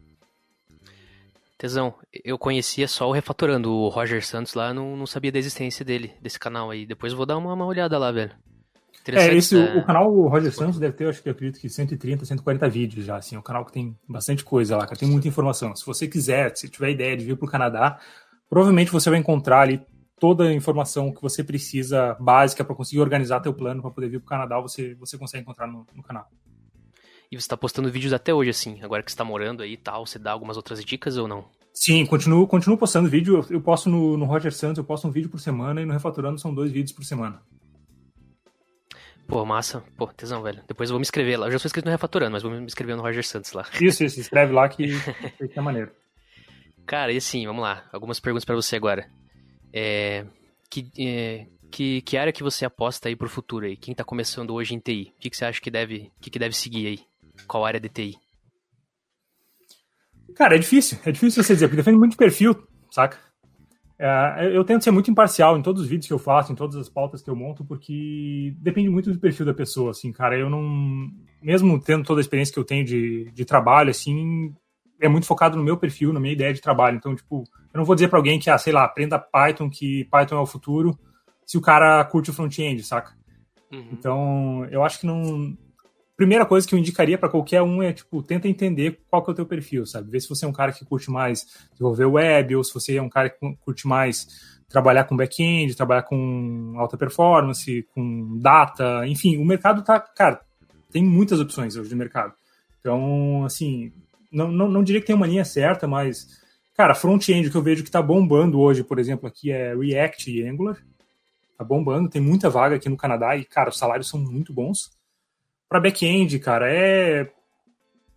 Tesão, eu conhecia só o Refatorando, o Roger Santos lá, não, não sabia da existência dele, desse canal aí. Depois eu vou dar uma, uma olhada lá, velho. É, esse, o canal o Roger Santos deve ter, acho que eu acredito que 130, 140 vídeos já, assim, é um canal que tem bastante coisa lá, que tem muita informação. Se você quiser, se tiver ideia de vir para o Canadá, provavelmente você vai encontrar ali toda a informação que você precisa, básica, para conseguir organizar teu plano para poder vir para o Canadá, você, você consegue encontrar no, no canal. E você está postando vídeos até hoje, assim, agora que você está morando aí e tal, você dá algumas outras dicas ou não? Sim, continuo, continuo postando vídeo. Eu, eu posto no, no Roger Santos, eu posto um vídeo por semana e no Refatorando são dois vídeos por semana. Pô, massa. Pô, tesão, velho. Depois eu vou me inscrever lá. Eu já sou inscrito no Refatorando, mas vou me inscrever no Roger Santos lá. Isso, isso. Escreve lá que, que é maneiro. Cara, e assim, vamos lá. Algumas perguntas para você agora. É, que, é, que, que área que você aposta aí pro futuro aí? Quem tá começando hoje em TI? O que, que você acha que deve, que, que deve seguir aí? Qual área de TI? Cara, é difícil. É difícil você dizer, porque depende muito de perfil, saca? É, eu tento ser muito imparcial em todos os vídeos que eu faço, em todas as pautas que eu monto, porque depende muito do perfil da pessoa, assim, cara. Eu não. Mesmo tendo toda a experiência que eu tenho de, de trabalho, assim, é muito focado no meu perfil, na minha ideia de trabalho. Então, tipo, eu não vou dizer para alguém que, ah, sei lá, aprenda Python, que Python é o futuro, se o cara curte o front-end, saca? Uhum. Então, eu acho que não primeira coisa que eu indicaria para qualquer um é, tipo, tenta entender qual que é o teu perfil, sabe? Ver se você é um cara que curte mais desenvolver web, ou se você é um cara que curte mais trabalhar com back-end, trabalhar com alta performance, com data, enfim, o mercado tá, cara, tem muitas opções hoje no mercado. Então, assim, não, não, não diria que tem uma linha certa, mas, cara, front-end que eu vejo que tá bombando hoje, por exemplo, aqui é React e Angular. Tá bombando, tem muita vaga aqui no Canadá e, cara, os salários são muito bons. Para back-end, cara, é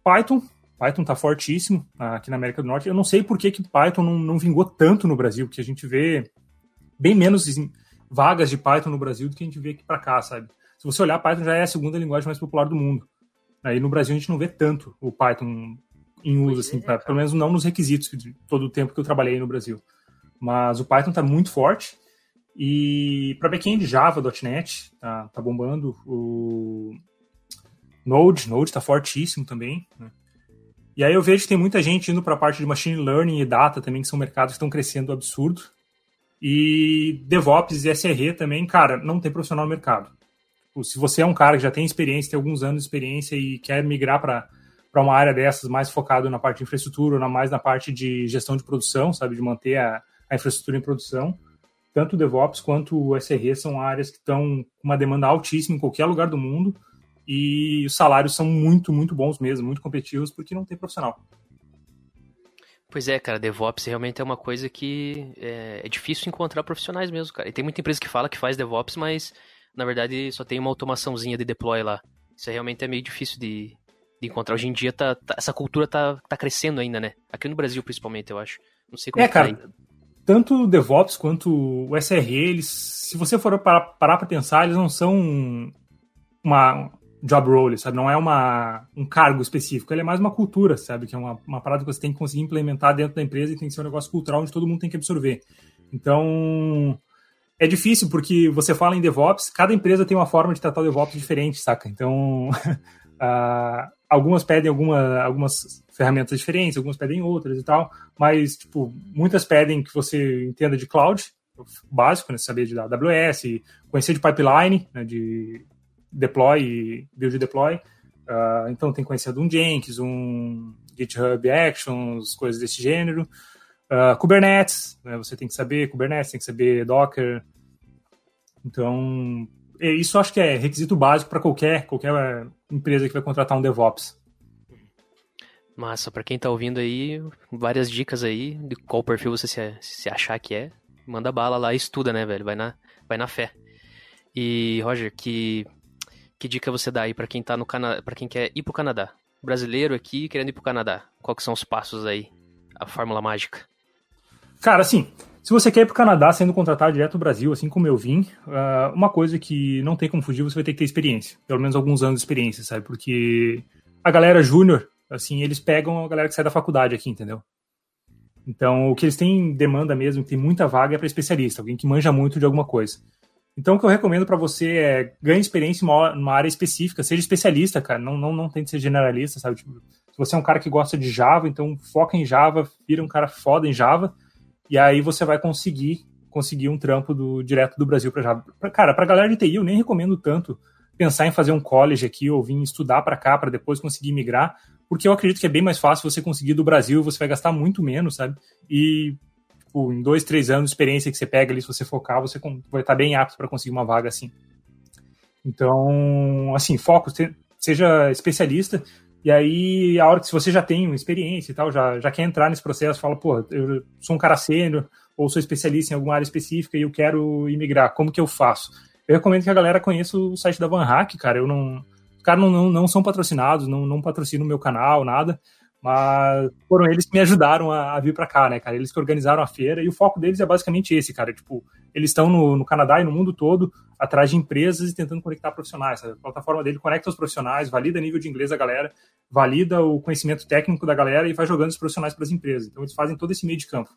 Python. Python tá fortíssimo aqui na América do Norte. Eu não sei por que, que Python não, não vingou tanto no Brasil, porque a gente vê bem menos vagas de Python no Brasil do que a gente vê aqui para cá, sabe? Se você olhar, Python já é a segunda linguagem mais popular do mundo. Aí no Brasil a gente não vê tanto o Python em uso, assim, pra, pelo menos não nos requisitos de todo o tempo que eu trabalhei no Brasil. Mas o Python está muito forte. E para backend, Java, .NET, tá, tá bombando. O Node, Node está fortíssimo também. Né? E aí eu vejo que tem muita gente indo para a parte de machine learning e data também, que são mercados que estão crescendo absurdo. E DevOps e SRE também, cara, não tem profissional no mercado. Tipo, se você é um cara que já tem experiência, tem alguns anos de experiência e quer migrar para uma área dessas mais focado na parte de infraestrutura, ou mais na parte de gestão de produção, sabe, de manter a, a infraestrutura em produção, tanto o DevOps quanto o SRE são áreas que estão com uma demanda altíssima em qualquer lugar do mundo e os salários são muito, muito bons mesmo, muito competitivos, porque não tem profissional. Pois é, cara, DevOps realmente é uma coisa que é, é, difícil encontrar profissionais mesmo, cara. E tem muita empresa que fala que faz DevOps, mas na verdade só tem uma automaçãozinha de deploy lá. Isso realmente é meio difícil de, de encontrar. Hoje em dia tá, tá, essa cultura tá, tá crescendo ainda, né? Aqui no Brasil, principalmente, eu acho. Não sei como é, cara. Tá tanto o DevOps quanto o SRE, eles, se você for parar, pra pensar, eles não são uma job role, sabe? Não é uma, um cargo específico, ele é mais uma cultura, sabe? Que é uma, uma parada que você tem que conseguir implementar dentro da empresa e tem que ser um negócio cultural onde todo mundo tem que absorver. Então, é difícil porque você fala em DevOps, cada empresa tem uma forma de tratar o DevOps diferente, saca? Então, uh, algumas pedem alguma, algumas ferramentas diferentes, algumas pedem outras e tal, mas, tipo, muitas pedem que você entenda de cloud, básico, né, saber de AWS, conhecer de pipeline, né, de deploy e build deploy, uh, então tem conhecer de um Jenkins, um GitHub Actions, coisas desse gênero, uh, Kubernetes, né, você tem que saber Kubernetes, tem que saber Docker, então é, isso acho que é requisito básico para qualquer, qualquer empresa que vai contratar um DevOps. Massa, para quem tá ouvindo aí, várias dicas aí de qual perfil você se, se achar que é. Manda bala lá e estuda, né, velho? Vai na, vai na fé. E, Roger, que, que dica você dá aí para quem tá no Canadá, para quem quer ir pro Canadá? Brasileiro aqui querendo ir pro Canadá. Quais são os passos aí? A fórmula mágica. Cara, assim, se você quer ir para o Canadá sendo contratado direto do Brasil, assim como eu vim, uh, uma coisa que não tem como fugir, você vai ter que ter experiência. Pelo menos alguns anos de experiência, sabe? Porque a galera júnior, assim, eles pegam a galera que sai da faculdade aqui, entendeu? Então, o que eles têm demanda mesmo, que tem muita vaga, é para especialista, alguém que manja muito de alguma coisa. Então, o que eu recomendo para você é ganhe experiência em uma, uma, área específica, seja especialista, cara, não, não, não tente ser generalista, sabe? Tipo, se você é um cara que gosta de Java, então foca em Java, vira um cara foda em Java, e aí você vai conseguir conseguir um trampo do direto do Brasil para Java. Cara, para galera de TI eu nem recomendo tanto pensar em fazer um college aqui ou vir estudar para cá para depois conseguir migrar, porque eu acredito que é bem mais fácil você conseguir do Brasil, você vai gastar muito menos, sabe? E tipo, em dois, três anos de experiência que você pega ali, se você focar, você vai estar bem apto para conseguir uma vaga assim. Então, assim, foco, seja especialista, e aí, a hora que se você já tem experiência e tal, já, já quer entrar nesse processo, fala, pô, eu sou um cara sênior, ou sou especialista em alguma área específica e eu quero imigrar, como que eu faço? Eu recomendo que a galera conheça o site da Van Hack, cara. Eu não. Os caras não, não, não, são patrocinados, não, não patrocinam o meu canal, nada. Mas foram eles que me ajudaram a, a vir para cá, né, cara? Eles que organizaram a feira e o foco deles é basicamente esse, cara. Tipo, eles estão no, no Canadá e no mundo todo atrás de empresas e tentando conectar profissionais. Sabe? A plataforma dele conecta os profissionais, valida nível de inglês da galera, valida o conhecimento técnico da galera e vai jogando os profissionais para as empresas. Então eles fazem todo esse meio de campo.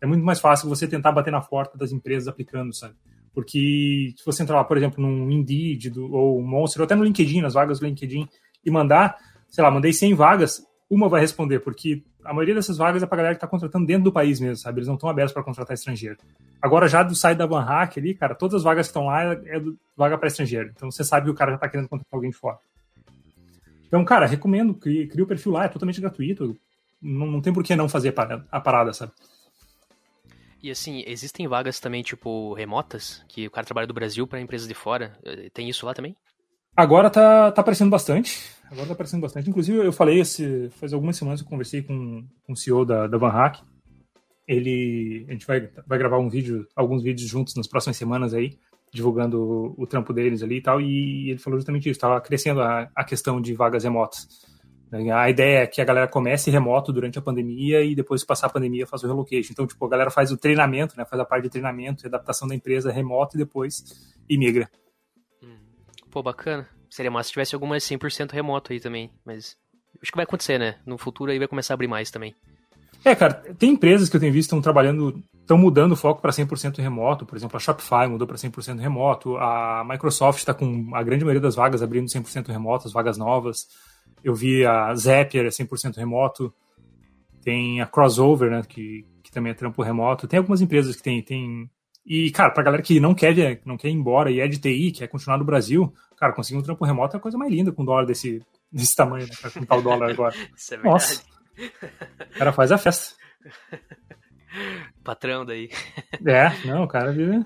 É muito mais fácil você tentar bater na porta das empresas aplicando, sabe? Porque se você entrar lá, por exemplo, num Indeed do, ou Monster, ou até no LinkedIn, nas vagas do LinkedIn, e mandar, sei lá, mandei 100 vagas, uma vai responder, porque a maioria dessas vagas é para galera que está contratando dentro do país mesmo, sabe? Eles não estão abertos para contratar estrangeiro. Agora, já do site da Banhack ali, cara, todas as vagas que estão lá é, é vaga para estrangeiro. Então você sabe que o cara já está querendo contratar alguém de fora. Então, cara, recomendo, crie, crie o perfil lá, é totalmente gratuito. Não, não tem por que não fazer a parada, sabe? E assim, existem vagas também, tipo, remotas, que o cara trabalha do Brasil para empresas de fora. Tem isso lá também? Agora tá, tá aparecendo bastante. Agora tá aparecendo bastante. Inclusive, eu falei, esse, faz algumas semanas eu conversei com, com o CEO da, da Van Hack. Ele, a gente vai, vai gravar um vídeo, alguns vídeos juntos nas próximas semanas aí, divulgando o, o trampo deles ali e tal. E ele falou justamente isso, estava crescendo a, a questão de vagas remotas. A ideia é que a galera comece remoto durante a pandemia e depois passar a pandemia faz o relocation. Então, tipo, a galera faz o treinamento, né? Faz a parte de treinamento e adaptação da empresa remoto e depois imigra. Pô, bacana. Seria massa se tivesse alguma 100% remoto aí também, mas acho que vai acontecer, né? No futuro aí vai começar a abrir mais também. É, cara, tem empresas que eu tenho visto estão trabalhando, estão mudando o foco para 100% remoto. Por exemplo, a Shopify mudou para 100% remoto. A Microsoft está com a grande maioria das vagas abrindo 100% remoto, as vagas novas. Eu vi a Zapier é 100% remoto. Tem a Crossover, né, que, que também é trampo remoto. Tem algumas empresas que tem, tem e, cara, pra galera que não quer, não quer ir embora e é de TI, quer continuar no Brasil, cara, conseguir um trampo remoto é a coisa mais linda com um dólar desse, desse tamanho, né? Pra contar o dólar agora. Isso é verdade. Nossa. O cara faz a festa. Patrão daí. É, não, o cara vira,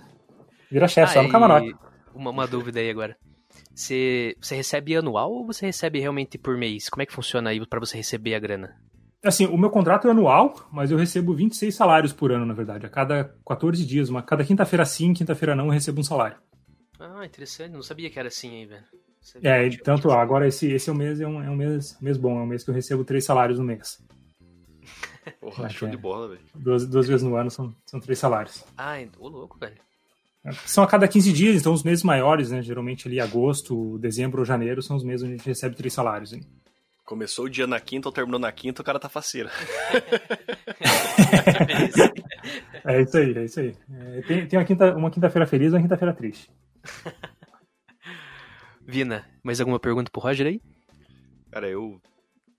vira chefe, ah, só no camarote. Uma, uma dúvida aí agora. Você, você recebe anual ou você recebe realmente por mês? Como é que funciona aí para você receber a grana? Assim, o meu contrato é anual, mas eu recebo 26 salários por ano, na verdade. A cada 14 dias, uma, cada quinta-feira sim, quinta-feira não, eu recebo um salário. Ah, interessante. Não sabia que era assim aí, velho. É, tanto agora esse, esse é um mês é um, é um mês, mês bom, é um mês que eu recebo três salários no mês. Porra, show é. de bola, velho. Duas, duas vezes no ano são, são três salários. Ah, ô louco, velho. São a cada 15 dias, então os meses maiores, né? Geralmente ali agosto, dezembro ou janeiro são os meses onde a gente recebe três salários. Hein? Começou o dia na quinta ou terminou na quinta, o cara tá faceiro. é isso aí, é isso aí. É, tem tem uma quinta-feira uma quinta feliz e uma quinta-feira triste. Vina, mais alguma pergunta pro Roger aí? Cara, eu,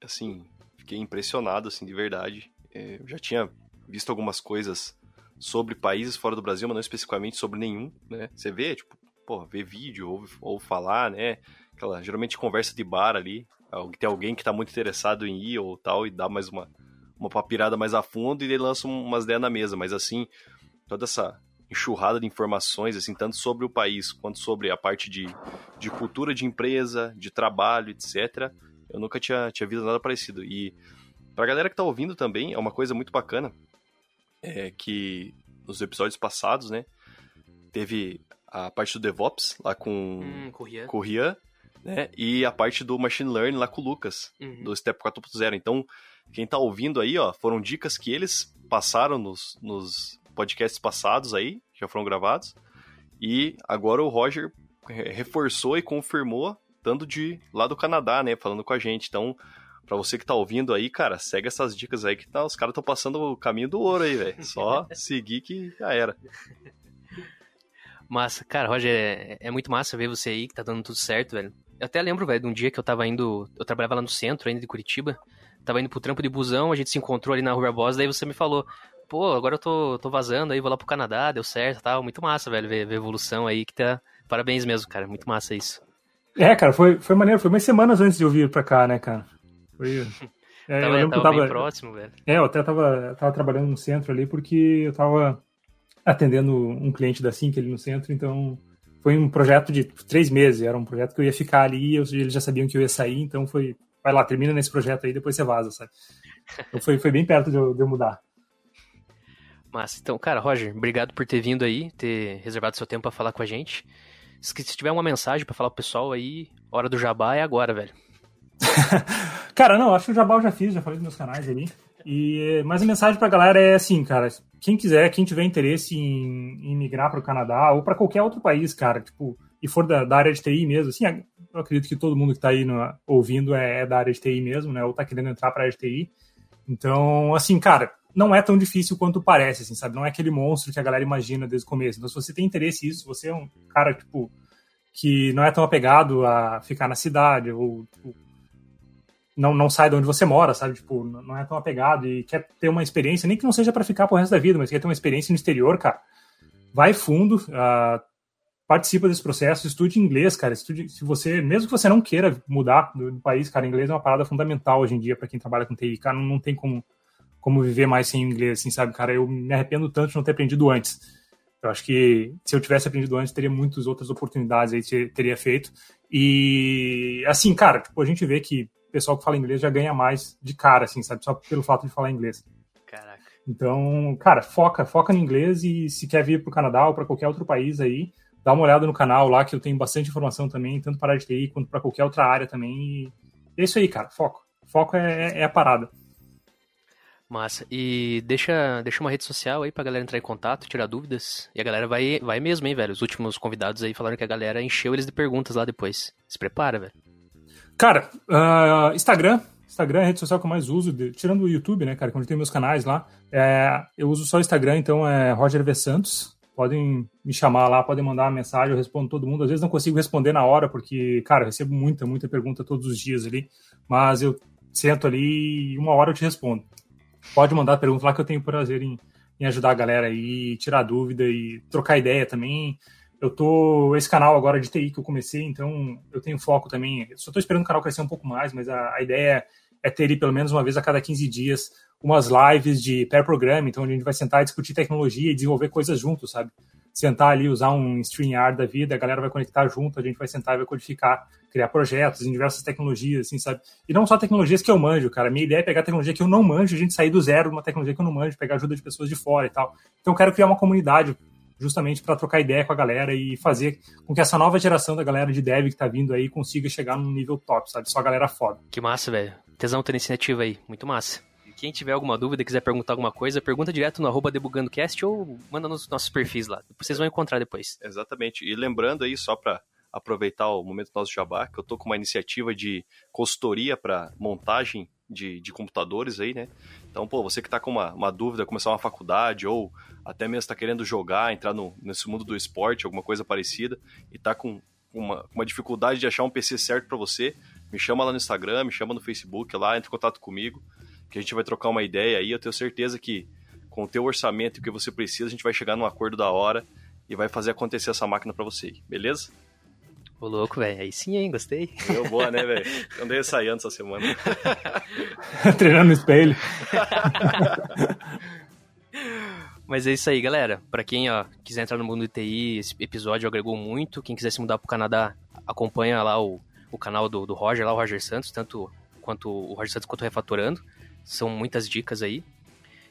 assim, fiquei impressionado, assim, de verdade. É, eu já tinha visto algumas coisas sobre países fora do Brasil, mas não especificamente sobre nenhum, né? Você vê, tipo, pô, vê vídeo, ou, ou falar, né? Aquela, geralmente conversa de bar ali, tem alguém que tá muito interessado em ir ou tal, e dá mais uma, uma papirada mais a fundo, e ele lança umas ideias na mesa, mas assim, toda essa enxurrada de informações, assim, tanto sobre o país, quanto sobre a parte de, de cultura de empresa, de trabalho, etc., eu nunca tinha, tinha visto nada parecido. E pra galera que tá ouvindo também, é uma coisa muito bacana, é que nos episódios passados, né, teve a parte do DevOps lá com, hum, com o Rian, né, e a parte do Machine Learning lá com o Lucas, uhum. do Step 4.0. Então, quem tá ouvindo aí, ó, foram dicas que eles passaram nos, nos podcasts passados aí, já foram gravados, e agora o Roger reforçou e confirmou, dando de lá do Canadá, né, falando com a gente. Então, Pra você que tá ouvindo aí, cara, segue essas dicas aí que tá, os caras estão passando o caminho do ouro aí, velho. Só seguir que já era. Massa. Cara, Roger, é, é, muito massa ver você aí que tá dando tudo certo, velho. Eu até lembro, velho, de um dia que eu tava indo. Eu trabalhava lá no centro ainda de Curitiba. Tava indo pro trampo de busão, a gente se encontrou ali na Rua Barbosa, daí você me falou, pô, agora eu tô, tô vazando aí, vou lá pro Canadá, deu certo tal. Muito massa, velho, ver, ver a evolução aí que tá. Parabéns mesmo, cara. Muito massa isso. É, cara, foi, foi maneiro. Foi umas semanas antes de eu vir pra cá, né, cara? Foi. É, tava, eu tava, tava bem próximo, velho. É, eu até tava, tava trabalhando no centro ali porque eu tava atendendo um cliente da Sync ali no centro, então foi um projeto de três meses, era um projeto que eu ia ficar ali, eu, eles já sabiam que eu ia sair, então foi, vai lá, termina nesse projeto aí, depois você vaza, sabe? Então foi, foi bem perto de eu, de eu mudar. Mas, então, cara, Roger, obrigado por ter vindo aí, ter reservado seu tempo para falar com a gente. Se tiver uma mensagem para falar pro pessoal aí, hora do jabá é agora, velho. cara, não, acho que o Jabal eu já fiz, já falei nos meus canais ali. E, mas a mensagem pra galera é assim, cara, quem quiser, quem tiver interesse em, em migrar para o Canadá ou para qualquer outro país, cara, tipo, e for da, da, área de TI mesmo, assim, eu acredito que todo mundo que tá aí no, ouvindo é, é, da área de TI mesmo, né, ou tá querendo entrar pra área de TI. Então, assim, cara, não é tão difícil quanto parece, assim, sabe? Não é aquele monstro que a galera imagina desde o começo. Então, se você tem interesse nisso, você é um cara, tipo, que não é tão apegado a ficar na cidade, ou tipo, não, não sai de onde você mora, sabe? Tipo, não é tão apegado e quer ter uma experiência, nem que não seja para ficar pro resto da vida, mas quer ter uma experiência no exterior, cara. Vai fundo, uh, participa desse processo, estude inglês, cara. Estude, se você, mesmo que você não queira mudar do, do país, cara, inglês é uma parada fundamental hoje em dia para quem trabalha com TI, cara. Não, não tem como, como viver mais sem inglês, assim, sabe, cara? Eu me arrependo tanto de não ter aprendido antes. Eu acho que se eu tivesse aprendido antes, teria muitas outras oportunidades aí que teria feito. E, assim, cara, tipo, a gente vê que pessoal que fala inglês já ganha mais de cara, assim, sabe? Só pelo fato de falar inglês. Caraca. Então, cara, foca, foca no inglês e se quer vir pro Canadá ou para qualquer outro país aí, dá uma olhada no canal lá que eu tenho bastante informação também, tanto para a TI quanto para qualquer outra área também. E é isso aí, cara, foco. Foco é, é a parada. Massa. E deixa, deixa uma rede social aí pra galera entrar em contato, tirar dúvidas. E a galera vai, vai mesmo, hein, velho? Os últimos convidados aí falaram que a galera encheu eles de perguntas lá depois. Se prepara, velho. Cara, uh, Instagram. Instagram é a rede social que eu mais uso, de, tirando o YouTube, né, cara, onde tem meus canais lá. É, eu uso só o Instagram, então é Roger V. Santos. Podem me chamar lá, podem mandar uma mensagem, eu respondo todo mundo. Às vezes não consigo responder na hora, porque, cara, eu recebo muita, muita pergunta todos os dias ali. Mas eu sento ali e uma hora eu te respondo. Pode mandar pergunta lá que eu tenho prazer em, em ajudar a galera aí, tirar dúvida e trocar ideia também. Eu tô. Esse canal agora de TI que eu comecei, então eu tenho foco também. Só tô esperando o canal crescer um pouco mais, mas a, a ideia é ter pelo menos uma vez a cada 15 dias umas lives de pair program, então a gente vai sentar e discutir tecnologia e desenvolver coisas juntos, sabe? Sentar ali, usar um StreamYard da vida, a galera vai conectar junto, a gente vai sentar e vai codificar, criar projetos em diversas tecnologias, assim, sabe? E não só tecnologias que eu manjo, cara. Minha ideia é pegar tecnologia que eu não manjo, a gente sair do zero uma tecnologia que eu não manjo, pegar ajuda de pessoas de fora e tal. Então eu quero criar uma comunidade justamente para trocar ideia com a galera e fazer com que essa nova geração da galera de dev que tá vindo aí consiga chegar num nível top, sabe? Só a galera foda. Que massa, velho. Tesão ter iniciativa aí, muito massa. Quem tiver alguma dúvida, quiser perguntar alguma coisa, pergunta direto no arroba debugandocast ou manda nos nossos perfis lá. Vocês vão encontrar depois. Exatamente. E lembrando aí, só para aproveitar o momento do nosso jabá, que eu tô com uma iniciativa de consultoria para montagem de, de computadores aí, né? Então, pô, você que tá com uma, uma dúvida, começar uma faculdade ou até mesmo está querendo jogar, entrar no, nesse mundo do esporte, alguma coisa parecida, e está com uma, uma dificuldade de achar um PC certo para você, me chama lá no Instagram, me chama no Facebook, lá, entre em contato comigo, que a gente vai trocar uma ideia aí. Eu tenho certeza que com o teu orçamento e o que você precisa, a gente vai chegar num acordo da hora e vai fazer acontecer essa máquina para você, beleza? Ô, louco, velho. Aí sim, hein? Gostei. Deu boa, né, velho? Andei ensaiando essa semana. Treinando no espelho. Mas é isso aí, galera. Para quem ó, quiser entrar no mundo do TI, esse episódio agregou muito. Quem quiser se mudar pro Canadá, acompanha lá o, o canal do, do Roger, lá o Roger Santos, tanto quanto o Roger Santos quanto o Refatorando. São muitas dicas aí.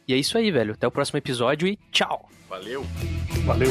E é isso aí, velho. Até o próximo episódio e tchau. Valeu. Valeu.